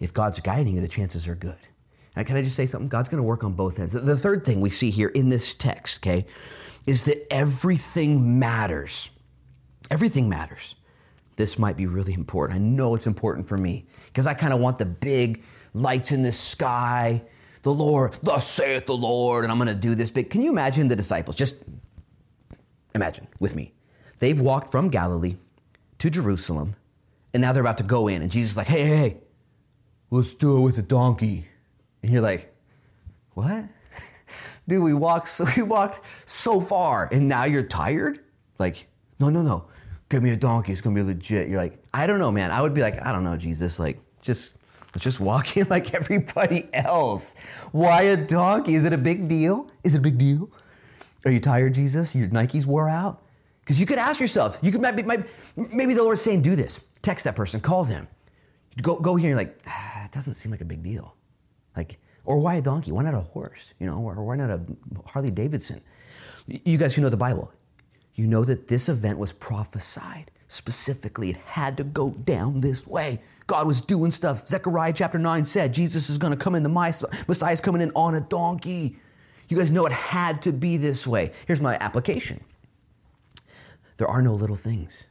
if God's guiding you, the chances are good. And can I just say something? God's going to work on both ends. The third thing we see here in this text, okay, is that everything matters. Everything matters. This might be really important. I know it's important for me because I kind of want the big lights in the sky the Lord, thus saith the Lord, and I'm going to do this big. Can you imagine the disciples? Just imagine with me. They've walked from Galilee to Jerusalem, and now they're about to go in, and Jesus is like, hey, hey, hey, let's do it with a donkey. And you're like, what? [laughs] Dude, we walked, so, [laughs] we walked so far, and now you're tired? Like, no, no, no. Give me a donkey. It's going to be legit. You're like, I don't know, man. I would be like, I don't know, Jesus. Like, just just walking [laughs] like everybody else. Why a donkey? Is it a big deal? Is it a big deal? Are you tired, Jesus? Your Nikes wore out? Because you could ask yourself, you could maybe, maybe the Lord's saying, do this. Text that person, call them. Go, go here, you're like, ah, it doesn't seem like a big deal. Like, or why a donkey? Why not a horse? You know, or why not a Harley Davidson? You guys who know the Bible, you know that this event was prophesied specifically. It had to go down this way. God was doing stuff. Zechariah chapter 9 said Jesus is going to come in, the Messiah is coming in on a donkey. You guys know it had to be this way. Here's my application there are no little things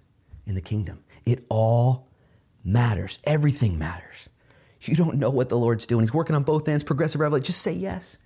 in the kingdom, it all matters. Everything matters. You don't know what the Lord's doing. He's working on both ends, progressive revelation. Just say yes.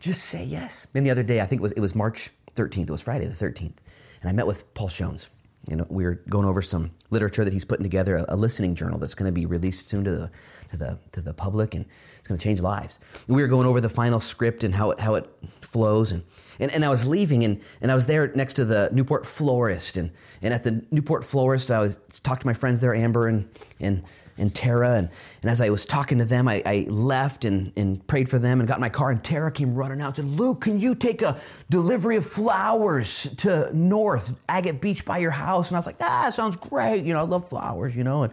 Just say yes. And the other day, I think it was, it was March 13th, it was Friday the 13th, and I met with Paul Jones. You know, we were going over some literature that he's putting together, a, a listening journal that's going to be released soon to the, to the, to the public, and it's going to change lives. And we were going over the final script and how it, how it flows, and, and, and I was leaving, and, and I was there next to the Newport Florist, and, and at the Newport Florist, I was talked to my friends there, Amber and, and and Tara. And, and as I was talking to them, I, I, left and, and prayed for them and got in my car. And Tara came running out and said, Luke, can you take a delivery of flowers to North Agate Beach by your house? And I was like, ah, sounds great. You know, I love flowers, you know. And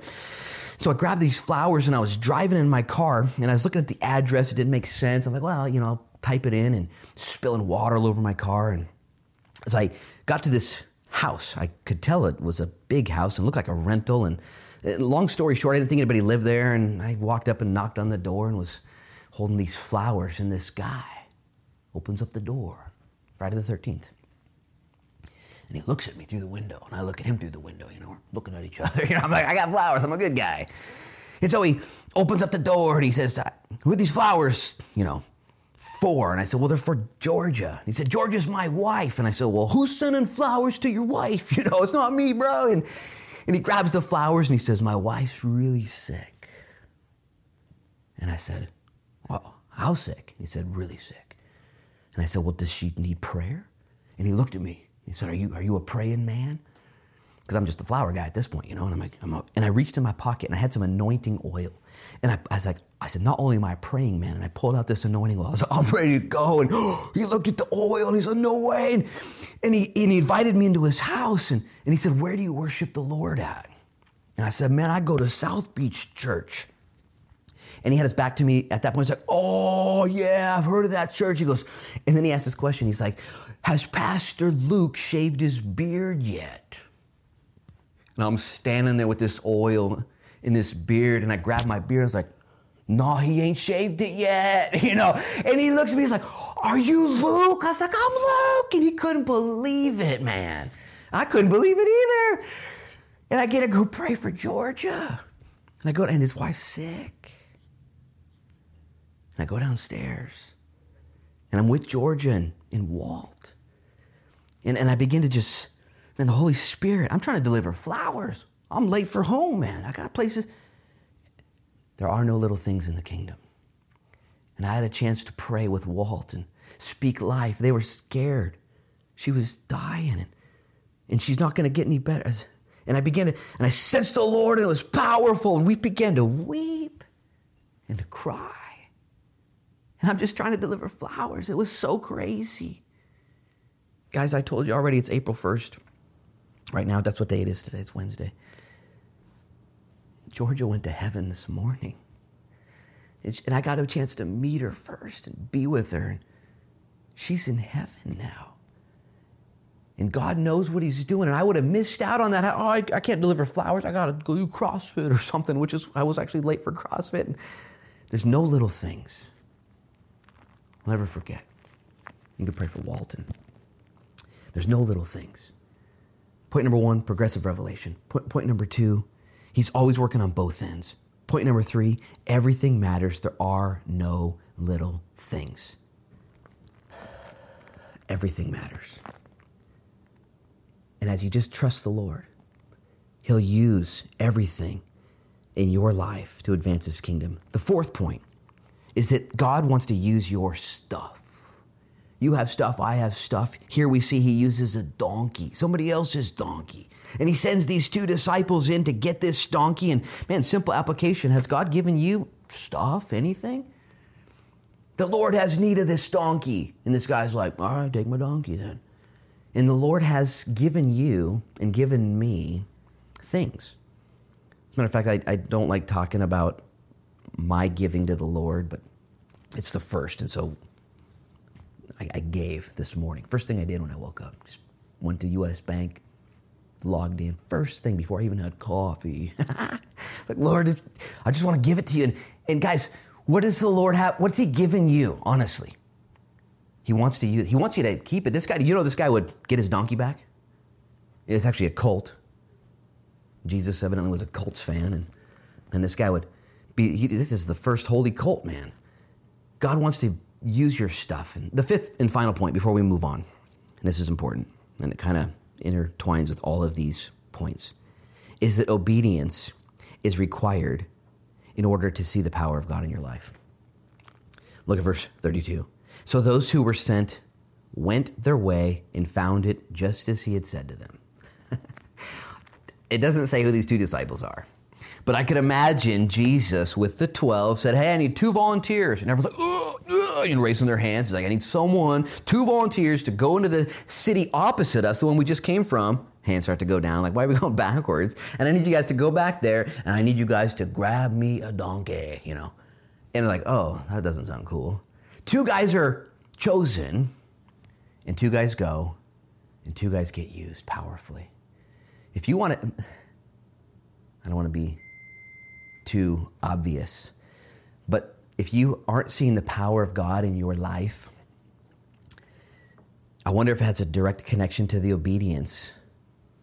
so I grabbed these flowers and I was driving in my car and I was looking at the address. It didn't make sense. I'm like, well, you know, I'll type it in and spilling water all over my car. And as I got to this house, I could tell it was a big house and looked like a rental. And Long story short, I didn't think anybody lived there, and I walked up and knocked on the door and was holding these flowers, and this guy opens up the door, Friday the 13th. And he looks at me through the window, and I look at him through the window, you know, we're looking at each [laughs] other. You know, I'm like, I got flowers, I'm a good guy. And so he opens up the door and he says, Who are these flowers, you know, for? And I said, Well, they're for Georgia. And he said, Georgia's my wife. And I said, Well, who's sending flowers to your wife? [laughs] You know, it's not me, bro. And and he grabs the flowers and he says, My wife's really sick. And I said, Well, how sick? he said, Really sick. And I said, Well, does she need prayer? And he looked at me. He said, Are you, are you a praying man? Because I'm just a flower guy at this point, you know? And I'm like, I'm a, and I reached in my pocket and I had some anointing oil. And I, I, was like, I said, not only am I a praying man, and I pulled out this anointing oil. I was like, [laughs] I'm ready to go. And oh, [gasps] he looked at the oil and he said, no way. And, and, he, and he invited me into his house and, and he said, where do you worship the Lord at? And I said, man, I go to South Beach Church. And he had his back to me at that point. He's like, oh, yeah, I've heard of that church. He goes, and then he asked this question. He's like, has Pastor Luke shaved his beard yet? And I'm standing there with this oil in this beard, and I grabbed my beard. I was like, no, he ain't shaved it yet, [laughs] you know. And he looks at me, he's like, Are you Luke? I was like, I'm Luke. And he couldn't believe it, man. I couldn't believe it either. And I get to go pray for Georgia. And I go, and his wife's sick. And I go downstairs. And I'm with Georgia and, and Walt. And, and I begin to just, man, the Holy Spirit, I'm trying to deliver flowers. I'm late for home, man. I got places. There are no little things in the kingdom. And I had a chance to pray with Walt and speak life. They were scared. She was dying, and, and she's not going to get any better. And I began to, and I sensed the Lord, and it was powerful. And we began to weep and to cry. And I'm just trying to deliver flowers. It was so crazy. Guys, I told you already it's April 1st. Right now, that's what day it is today. It's Wednesday. Georgia went to heaven this morning. And I got a chance to meet her first and be with her. And She's in heaven now. And God knows what He's doing. And I would have missed out on that. Oh, I, I can't deliver flowers. I got to go do CrossFit or something, which is, I was actually late for CrossFit. And there's no little things. I'll never forget. You can pray for Walton. There's no little things. Point number one, progressive revelation. Point, point number two, He's always working on both ends. Point number three everything matters. There are no little things. Everything matters. And as you just trust the Lord, He'll use everything in your life to advance His kingdom. The fourth point is that God wants to use your stuff. You have stuff, I have stuff. Here we see he uses a donkey, somebody else's donkey. And he sends these two disciples in to get this donkey. And man, simple application has God given you stuff, anything? The Lord has need of this donkey. And this guy's like, all right, take my donkey then. And the Lord has given you and given me things. As a matter of fact, I, I don't like talking about my giving to the Lord, but it's the first. And so I, I gave this morning. First thing I did when I woke up, just went to US Bank, logged in. First thing before I even had coffee. [laughs] like, Lord, I just want to give it to you. And, and guys, what does the Lord have? What's He giving you, honestly? He wants to use, He wants you to keep it. This guy, you know, this guy would get his donkey back. It's actually a colt. Jesus evidently was a Colts fan, and, and this guy would be. He, this is the first holy colt, man. God wants to use your stuff. And the fifth and final point before we move on, and this is important, and it kind of intertwines with all of these points, is that obedience is required in order to see the power of God in your life. Look at verse 32. So those who were sent went their way and found it just as he had said to them. [laughs] it doesn't say who these two disciples are. But I could imagine Jesus with the 12 said, Hey, I need two volunteers. And everyone's like, oh, and raising their hands. He's like, I need someone, two volunteers to go into the city opposite us, the one we just came from, hands start to go down. Like, why are we [laughs] going backwards? And I need you guys to go back there, and I need you guys to grab me a donkey, you know? And like, oh, that doesn't sound cool. Two guys are chosen, and two guys go, and two guys get used powerfully. If you want to, [sighs] I don't want to be too obvious, but if you aren't seeing the power of God in your life, I wonder if it has a direct connection to the obedience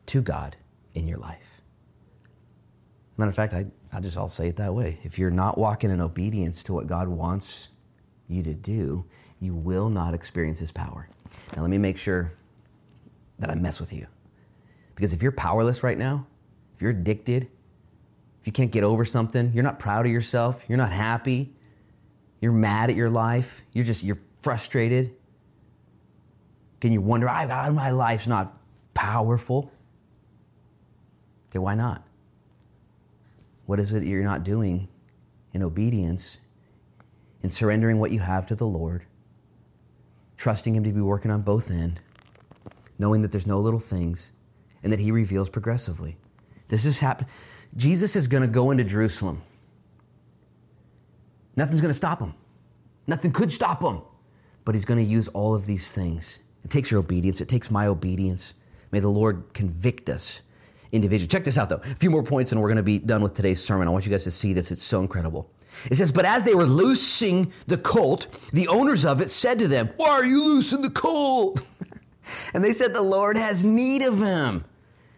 to God in your life. Matter of fact, I, I just I'll say it that way. If you're not walking in obedience to what God wants you to do, you will not experience his power. Now let me make sure that I mess with you. Because if you're powerless right now, if you're addicted, if you can't get over something, you're not proud of yourself, you're not happy, you're mad at your life, you're just you're frustrated. Can you wonder, I, my life's not powerful? Okay, why not? What is it you're not doing in obedience, in surrendering what you have to the Lord, trusting Him to be working on both ends, knowing that there's no little things, and that He reveals progressively? This is happening. Jesus is going to go into Jerusalem. Nothing's going to stop him. Nothing could stop him. But he's going to use all of these things. It takes your obedience, it takes my obedience. May the Lord convict us individually. Check this out, though. A few more points, and we're going to be done with today's sermon. I want you guys to see this. It's so incredible. It says, But as they were loosing the colt, the owners of it said to them, Why are you loosing the colt? [laughs] and they said, The Lord has need of him.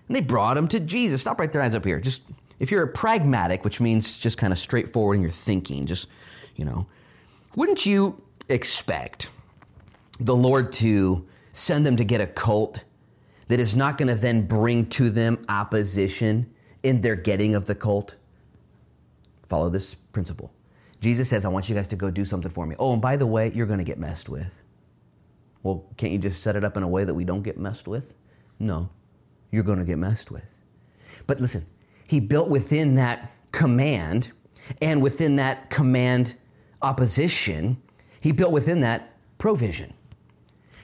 And they brought him to Jesus. Stop right there, eyes up here. Just if you're a pragmatic, which means just kind of straightforward in your thinking, just, you know, wouldn't you expect the Lord to send them to get a cult that is not going to then bring to them opposition in their getting of the cult? Follow this principle. Jesus says, I want you guys to go do something for me. Oh, and by the way, you're going to get messed with. Well, can't you just set it up in a way that we don't get messed with? No, you're going to get messed with. But listen, he built within that command and within that command opposition, he built within that provision.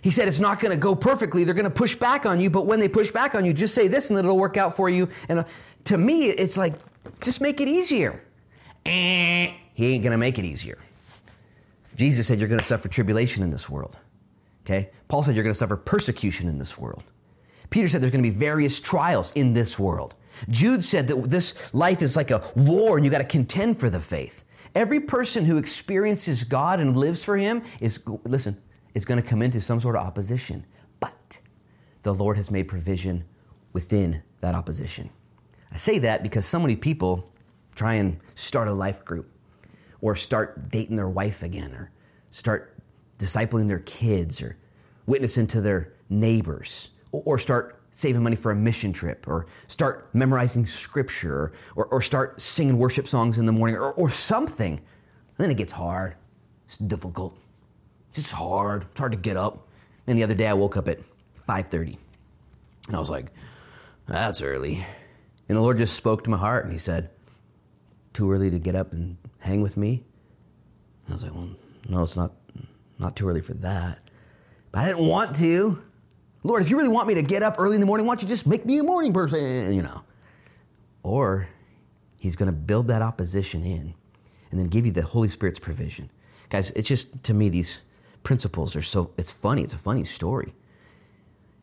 He said it's not going to go perfectly. They're going to push back on you, but when they push back on you, just say this and it'll work out for you. And uh, to me, it's like, just make it easier. Eh, he ain't going to make it easier. Jesus said you're going to suffer tribulation in this world. Okay? Paul said you're going to suffer persecution in this world. Peter said there's going to be various trials in this world. Jude said that this life is like a war and you got to contend for the faith. Every person who experiences God and lives for Him is, listen, is going to come into some sort of opposition. But the Lord has made provision within that opposition. I say that because so many people try and start a life group or start dating their wife again or start discipling their kids or witnessing to their neighbors or start saving money for a mission trip or start memorizing scripture or, or start singing worship songs in the morning or, or something. And then it gets hard. It's difficult. It's just hard. It's hard to get up. And the other day I woke up at 5:30. And I was like, that's early. And the Lord just spoke to my heart and he said, "Too early to get up and hang with me?" And I was like, "Well, no, it's not not too early for that." But I didn't want to. Lord, if you really want me to get up early in the morning, why don't you just make me a morning person, you know? Or he's going to build that opposition in and then give you the Holy Spirit's provision. Guys, it's just to me these principles are so it's funny, it's a funny story.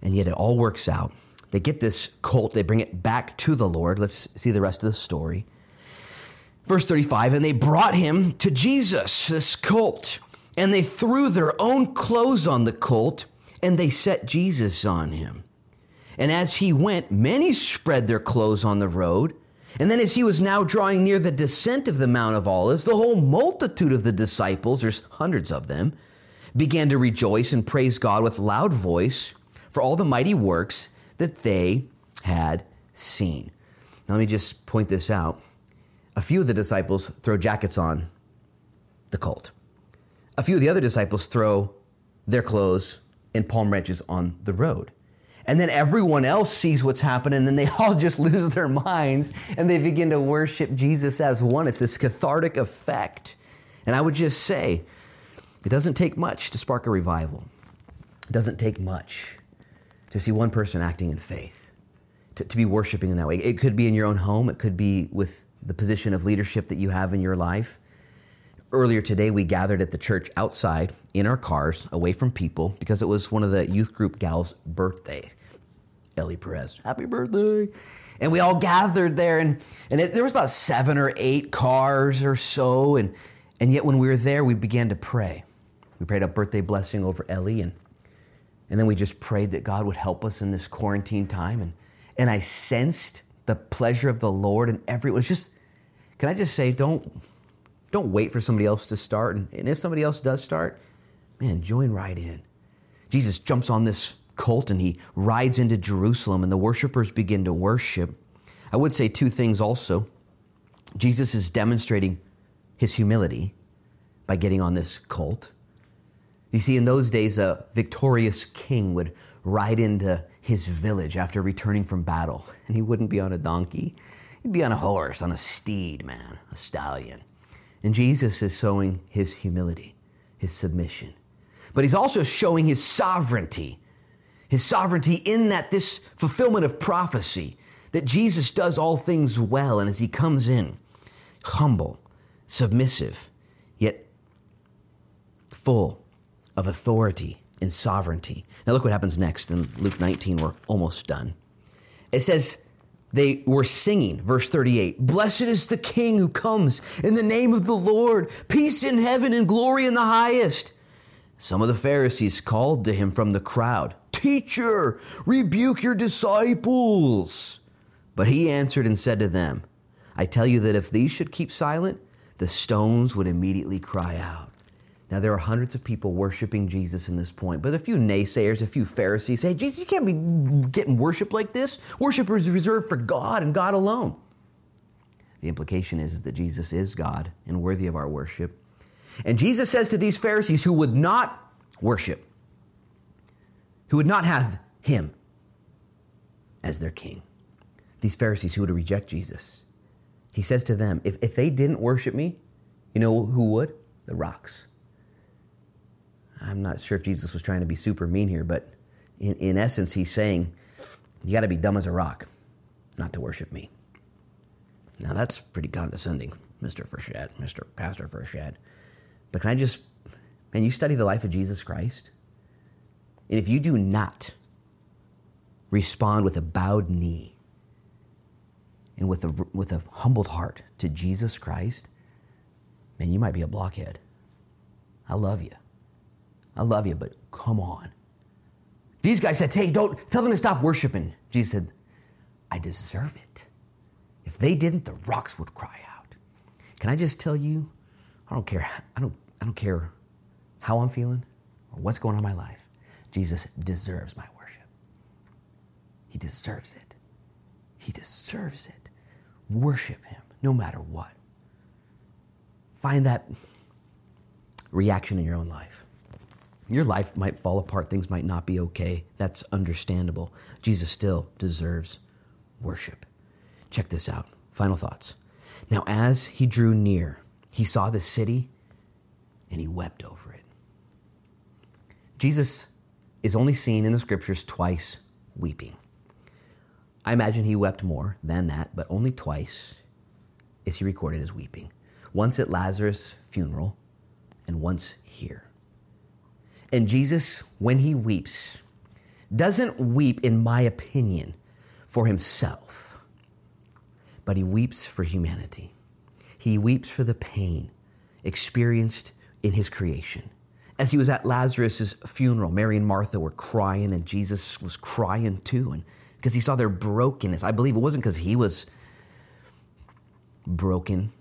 And yet it all works out. They get this colt, they bring it back to the Lord. Let's see the rest of the story. Verse 35 And they brought him to Jesus, this colt, and they threw their own clothes on the colt, and they set Jesus on him. And as he went, many spread their clothes on the road. And then, as he was now drawing near the descent of the Mount of Olives, the whole multitude of the disciples, there's hundreds of them, began to rejoice and praise God with loud voice for all the mighty works that they had seen. Now, let me just point this out. A few of the disciples throw jackets on the colt. A few of the other disciples throw their clothes and palm branches on the road. And then everyone else sees what's happening and they [laughs] all just lose their minds and they begin to worship Jesus as one. It's this cathartic effect. And I would just say, it doesn't take much to spark a revival. It doesn't take much to see one person acting in faith, to, to be worshiping in that way. It could be in your own home, it could be with the position of leadership that you have in your life. Earlier today, we gathered at the church outside in our cars, away from people, because it was one of the youth group gals' birthday. Ellie Perez, happy birthday. And we all gathered there, and, and it, there was about seven or eight cars or so. And, and yet, when we were there, we began to pray. We prayed a birthday blessing over Ellie, and, and then we just prayed that God would help us in this quarantine time. And, and I sensed the pleasure of the Lord, and everyone. It's just, can I just say, don't, don't wait for somebody else to start. And, and if somebody else does start, man, join right in. Jesus jumps on this colt and he rides into Jerusalem, and the worshipers begin to worship. I would say two things also. Jesus is demonstrating his humility by getting on this colt. You see, in those days, a victorious king would ride into his village after returning from battle, [laughs] and he wouldn't be on a donkey. He'd be on a horse, on a steed, man, a stallion. And Jesus is showing his humility, his submission. But he's also showing his sovereignty, his sovereignty in that this fulfillment of prophecy, that Jesus does all things well, and as he comes in, humble, submissive, yet full of authority and sovereignty. Now, look what happens next in Luke 19. We're almost done. It says, they were singing, verse 38 Blessed is the King who comes in the name of the Lord, peace in heaven and glory in the highest. Some of the Pharisees called to him from the crowd, Teacher, rebuke your disciples. But he answered and said to them, I tell you that if these should keep silent, the stones would immediately cry out. Now, there are hundreds of people worshiping Jesus in this point, but a few naysayers, a few Pharisees say, Jesus, you can't be getting worship like this. Worship is reserved for God and God alone. The implication is that Jesus is God and worthy of our worship. And Jesus says to these Pharisees who would not worship, who would not have him as their king, these Pharisees who would reject Jesus, he says to them, if, if they didn't worship me, you know who would? The rocks. I'm not sure if Jesus was trying to be super mean here, but in, in essence, he's saying, You got to be dumb as a rock not to worship me. Now, that's pretty condescending, Mr. Frechette, Mr. Pastor Frechette. But can I just, man, you study the life of Jesus Christ? And if you do not respond with a bowed knee and with a, with a humbled heart to Jesus Christ, man, you might be a blockhead. I love you. I love you, but come on. These guys said, Hey, don't tell them to stop worshiping. Jesus said, I deserve it. If they didn't, the rocks would cry out. Can I just tell you, I don't care. I don't, I don't care how I'm feeling or what's going on in my life. Jesus deserves my worship. He deserves it. He deserves it. Worship him no matter what. Find that reaction in your own life. Your life might fall apart, things might not be okay. That's understandable. Jesus still deserves worship. Check this out. Final thoughts. Now, as he drew near, he saw the city and he wept over it. Jesus is only seen in the scriptures twice weeping. I imagine he wept more than that, but only twice is he recorded as weeping. Once at Lazarus' funeral and once here. And Jesus, when he weeps, doesn't weep, in my opinion, for himself, but he weeps for humanity. He weeps for the pain experienced in his creation. As he was at Lazarus' funeral, Mary and Martha were crying, and Jesus was crying too, and because he saw their brokenness. I believe it wasn't because he was broken,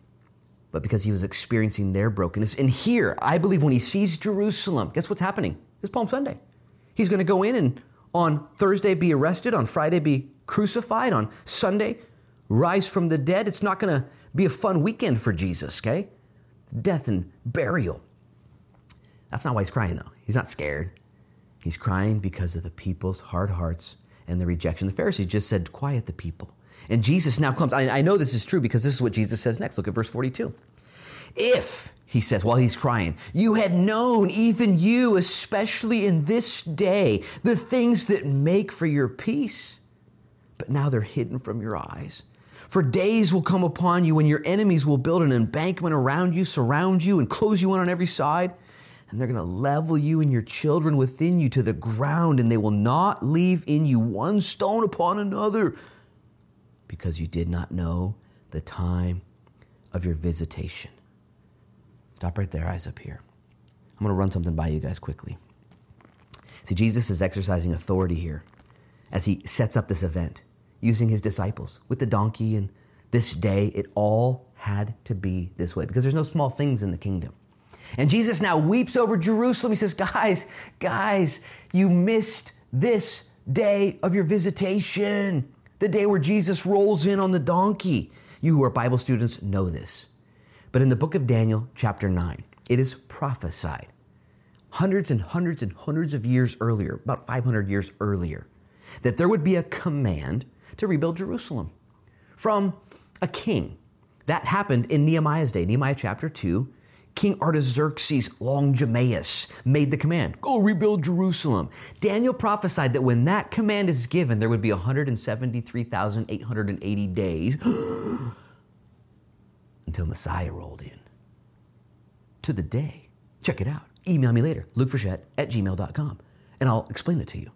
but because he was experiencing their brokenness. And here, I believe when he sees Jerusalem, guess what's happening? It's Palm Sunday. He's going to go in and on Thursday be arrested, on Friday be crucified, on Sunday rise from the dead. It's not going to be a fun weekend for Jesus, okay? Death and burial. That's not why he's crying, though. He's not scared. He's crying because of the people's hard hearts and the rejection. The Pharisees just said, Quiet the people. And Jesus now comes. I, I know this is true because this is what Jesus says next. Look at verse 42. If, he says while he's crying, you had known, even you, especially in this day, the things that make for your peace, but now they're hidden from your eyes. For days will come upon you when your enemies will build an embankment around you, surround you, and close you in on every side. And they're going to level you and your children within you to the ground, and they will not leave in you one stone upon another because you did not know the time of your visitation. Stop right there, eyes up here. I'm going to run something by you guys quickly. See, Jesus is exercising authority here as he sets up this event using his disciples with the donkey and this day. It all had to be this way because there's no small things in the kingdom. And Jesus now weeps over Jerusalem. He says, Guys, guys, you missed this day of your visitation, the day where Jesus rolls in on the donkey. You who are Bible students know this. But in the book of Daniel, chapter 9, it is prophesied hundreds and hundreds and hundreds of years earlier, about 500 years earlier, that there would be a command to rebuild Jerusalem from a king. That happened in Nehemiah's day, Nehemiah chapter 2. King Artaxerxes Longimanus made the command go rebuild Jerusalem. Daniel prophesied that when that command is given, there would be 173,880 days [gasps] until Messiah rolled in. To the day. Check it out. Email me later, lukefrechette at gmail.com, and I'll explain it to you.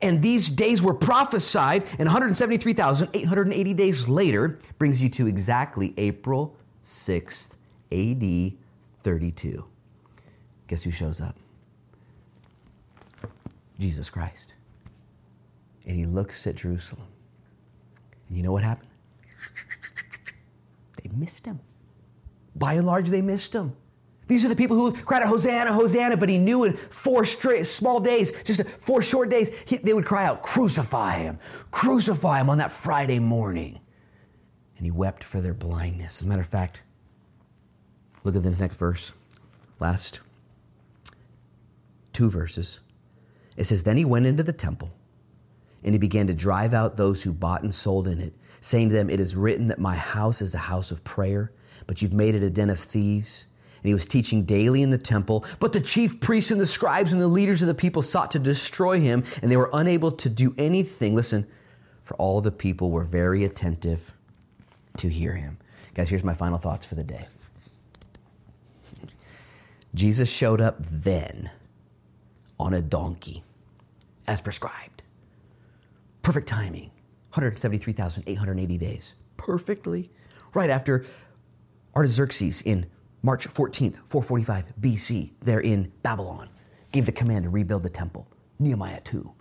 And these days were prophesied, and 173,880 days later brings you to exactly April 6th, AD 32. Guess who shows up? Jesus Christ. And he looks at Jerusalem. And you know what happened? They missed him. By and large, they missed him. These are the people who cried out, Hosanna, Hosanna, but he knew in four straight, small days, just four short days, he, they would cry out, Crucify him, crucify him on that Friday morning. And he wept for their blindness. As a matter of fact, look at the next verse, last two verses. It says, Then he went into the temple and he began to drive out those who bought and sold in it, saying to them, It is written that my house is a house of prayer, but you've made it a den of thieves. And he was teaching daily in the temple. But the chief priests and the scribes and the leaders of the people sought to destroy him, and they were unable to do anything. Listen, for all the people were very attentive to hear him. Guys, here's my final thoughts for the day. Jesus showed up then on a donkey as prescribed. Perfect timing 173,880 days. Perfectly. Right after Artaxerxes in March 14th, 445 BC, there in Babylon, gave the command to rebuild the temple. Nehemiah 2.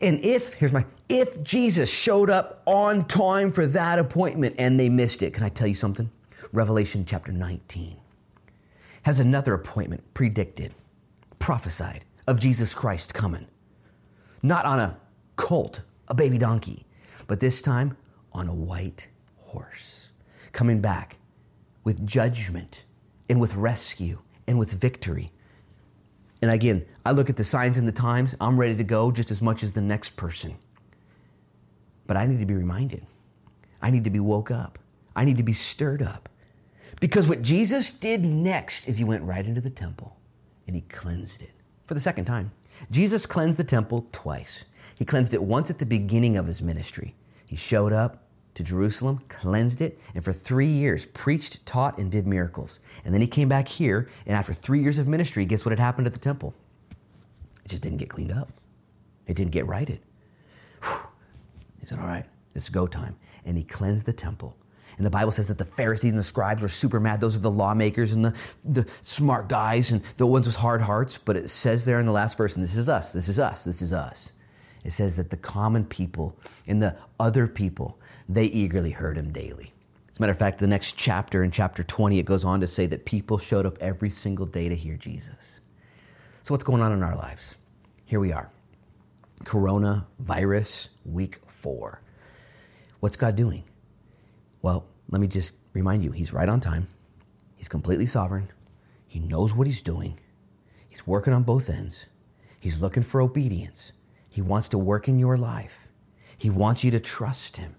And if, here's my, if Jesus showed up on time for that appointment and they missed it, can I tell you something? Revelation chapter 19 has another appointment predicted, prophesied of Jesus Christ coming. Not on a colt, a baby donkey, but this time on a white horse, coming back with judgment and with rescue and with victory. And again, I look at the signs and the times, I'm ready to go just as much as the next person. But I need to be reminded. I need to be woke up. I need to be stirred up. Because what Jesus did next is he went right into the temple and he cleansed it for the second time. Jesus cleansed the temple twice. He cleansed it once at the beginning of his ministry. He showed up to Jerusalem, cleansed it, and for three years preached, taught, and did miracles. And then he came back here, and after three years of ministry, guess what had happened at the temple? It just didn't get cleaned up, it didn't get righted. Whew. He said, All right, it's go time. And he cleansed the temple. And the Bible says that the Pharisees and the scribes were super mad. Those are the lawmakers and the, the smart guys and the ones with hard hearts. But it says there in the last verse, and this is us, this is us, this is us. It says that the common people and the other people, they eagerly heard him daily. As a matter of fact, the next chapter, in chapter 20, it goes on to say that people showed up every single day to hear Jesus. So, what's going on in our lives? Here we are. Coronavirus, week four. What's God doing? Well, let me just remind you He's right on time, He's completely sovereign, He knows what He's doing, He's working on both ends, He's looking for obedience. He wants to work in your life. He wants you to trust Him.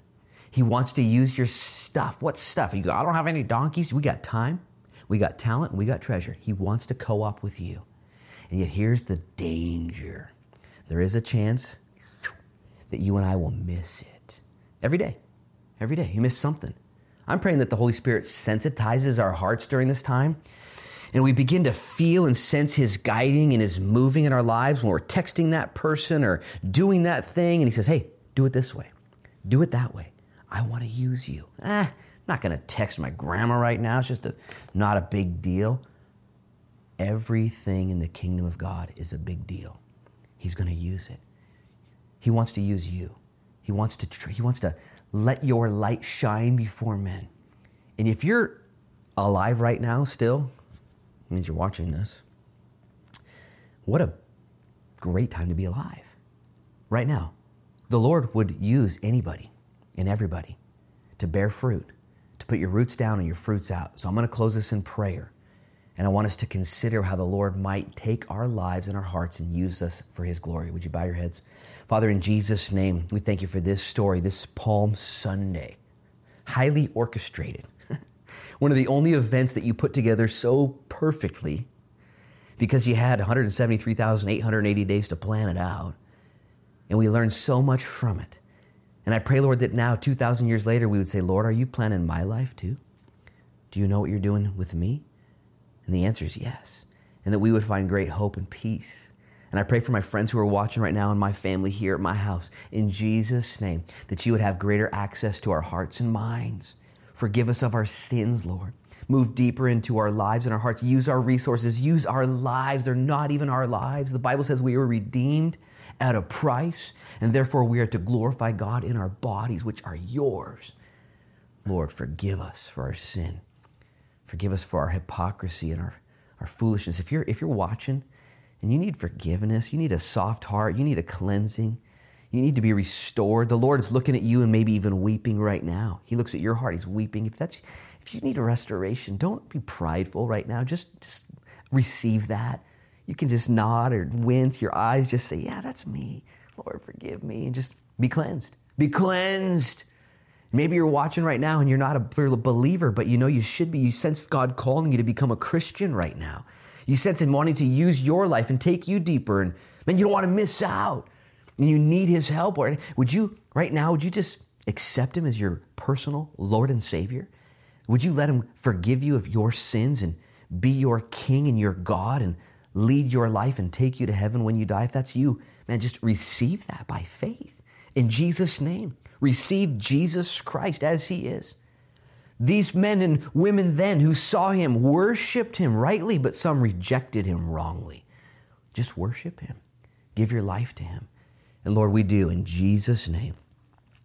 He wants to use your stuff. What stuff? You go, I don't have any donkeys. We got time, we got talent, and we got treasure. He wants to co op with you. And yet, here's the danger there is a chance that you and I will miss it every day. Every day. You miss something. I'm praying that the Holy Spirit sensitizes our hearts during this time and we begin to feel and sense His guiding and His moving in our lives when we're texting that person or doing that thing. And He says, Hey, do it this way, do it that way. I want to use you. Eh, I'm not going to text my grandma right now. It's just a, not a big deal. Everything in the kingdom of God is a big deal. He's going to use it. He wants to use you. He wants to he wants to let your light shine before men. And if you're alive right now still, means you're watching this. What a great time to be alive. Right now, the Lord would use anybody and everybody to bear fruit, to put your roots down and your fruits out. So I'm going to close this in prayer. And I want us to consider how the Lord might take our lives and our hearts and use us for His glory. Would you bow your heads? Father, in Jesus' name, we thank you for this story, this Palm Sunday, highly orchestrated. [laughs] One of the only events that you put together so perfectly because you had 173,880 days to plan it out. And we learned so much from it. And I pray, Lord, that now, 2,000 years later, we would say, Lord, are you planning my life too? Do you know what you're doing with me? And the answer is yes. And that we would find great hope and peace. And I pray for my friends who are watching right now and my family here at my house, in Jesus' name, that you would have greater access to our hearts and minds. Forgive us of our sins, Lord. Move deeper into our lives and our hearts. Use our resources. Use our lives. They're not even our lives. The Bible says we were redeemed at a price, and therefore we are to glorify God in our bodies, which are yours. Lord, forgive us for our sin. Forgive us for our hypocrisy and our, our foolishness. If you're, if you're watching and you need forgiveness, you need a soft heart, you need a cleansing, you need to be restored. The Lord is looking at you and maybe even weeping right now. He looks at your heart, He's weeping. If that's if you need a restoration, don't be prideful right now. Just, just receive that. You can just nod or wince your eyes, just say, Yeah, that's me. Lord, forgive me. And just be cleansed. Be cleansed. Maybe you're watching right now and you're not a believer, but you know you should be. You sense God calling you to become a Christian right now. You sense Him wanting to use your life and take you deeper. And man, you don't want to miss out. And you need His help. Or Would you, right now, would you just accept Him as your personal Lord and Savior? Would you let Him forgive you of your sins and be your King and your God and lead your life and take you to heaven when you die? If that's you, man, just receive that by faith in Jesus' name. Receive Jesus Christ as He is. These men and women then who saw Him worshiped Him rightly, but some rejected Him wrongly. Just worship Him, give your life to Him. And Lord, we do in Jesus' name.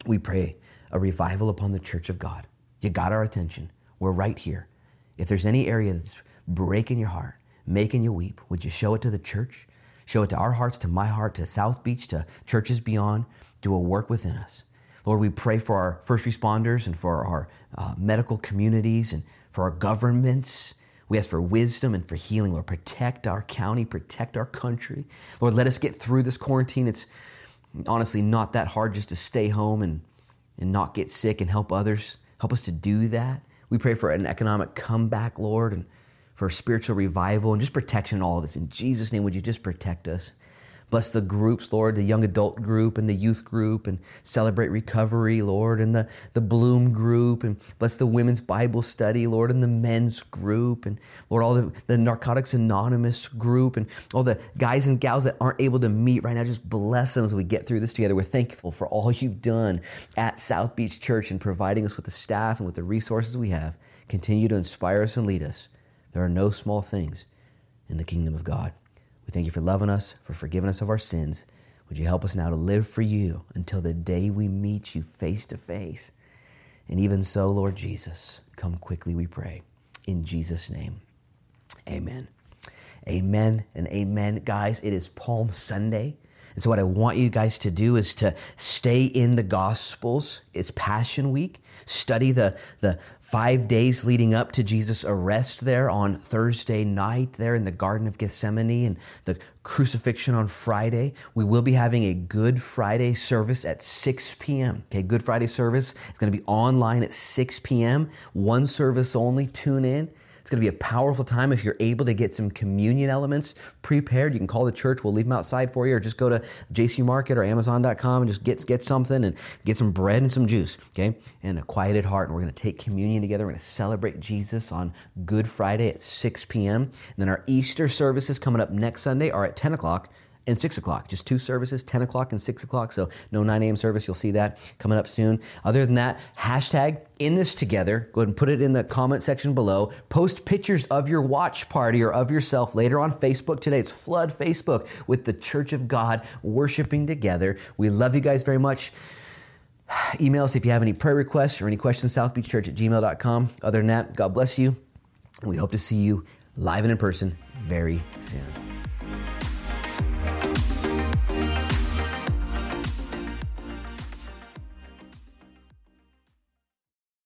We pray a revival upon the church of God. You got our attention. We're right here. If there's any area that's breaking your heart, making you weep, would you show it to the church? Show it to our hearts, to my heart, to South Beach, to churches beyond. Do a work within us. Lord, we pray for our first responders and for our uh, medical communities and for our governments. We ask for wisdom and for healing. Lord, protect our county, protect our country. Lord, let us get through this quarantine. It's honestly not that hard just to stay home and, and not get sick and help others. Help us to do that. We pray for an economic comeback, Lord, and for spiritual revival and just protection all of this. In Jesus' name, would you just protect us? Bless the groups, Lord, the young adult group and the youth group, and celebrate recovery, Lord, and the, the Bloom group, and bless the women's Bible study, Lord, and the men's group, and Lord, all the, the Narcotics Anonymous group, and all the guys and gals that aren't able to meet right now. Just bless them as we get through this together. We're thankful for all [laughs] you've done at South Beach Church and providing us with the staff and with the resources we have. Continue to inspire us and lead us. There are no small things in the kingdom of God. We thank you for loving us, for forgiving us of our sins. Would you help us now to live for you until the day we meet you face to face? And even so, Lord Jesus, come quickly, we pray. In Jesus' name, amen. Amen and amen. Guys, it is Palm Sunday. And so, what I want you guys to do is to stay in the Gospels. It's Passion Week. Study the, the five days leading up to Jesus' arrest there on Thursday night, there in the Garden of Gethsemane, and the crucifixion on Friday. We will be having a Good Friday service at 6 p.m. Okay, Good Friday service is going to be online at 6 p.m. One service only. Tune in. It's going to be a powerful time if you're able to get some communion elements prepared. You can call the church. We'll leave them outside for you, or just go to JC Market or Amazon.com and just get, get something and get some bread and some juice, okay? And a quieted heart. And we're going to take communion together. We're going to celebrate Jesus on Good Friday at 6 p.m. And then our Easter services coming up next Sunday are at 10 o'clock and 6 o'clock. Just two services, 10 o'clock and 6 o'clock. So no 9 a.m. service. You'll see that coming up soon. Other than that, hashtag in this together. Go ahead and put it in the comment section below. Post pictures of your watch party or of yourself later on Facebook today. It's Flood Facebook with the Church of God worshiping together. We love you guys very much. [sighs] Email us if you have any prayer requests or any questions, southbeachchurch at gmail.com. Other than that, God bless you. We hope to see you live and in person very soon.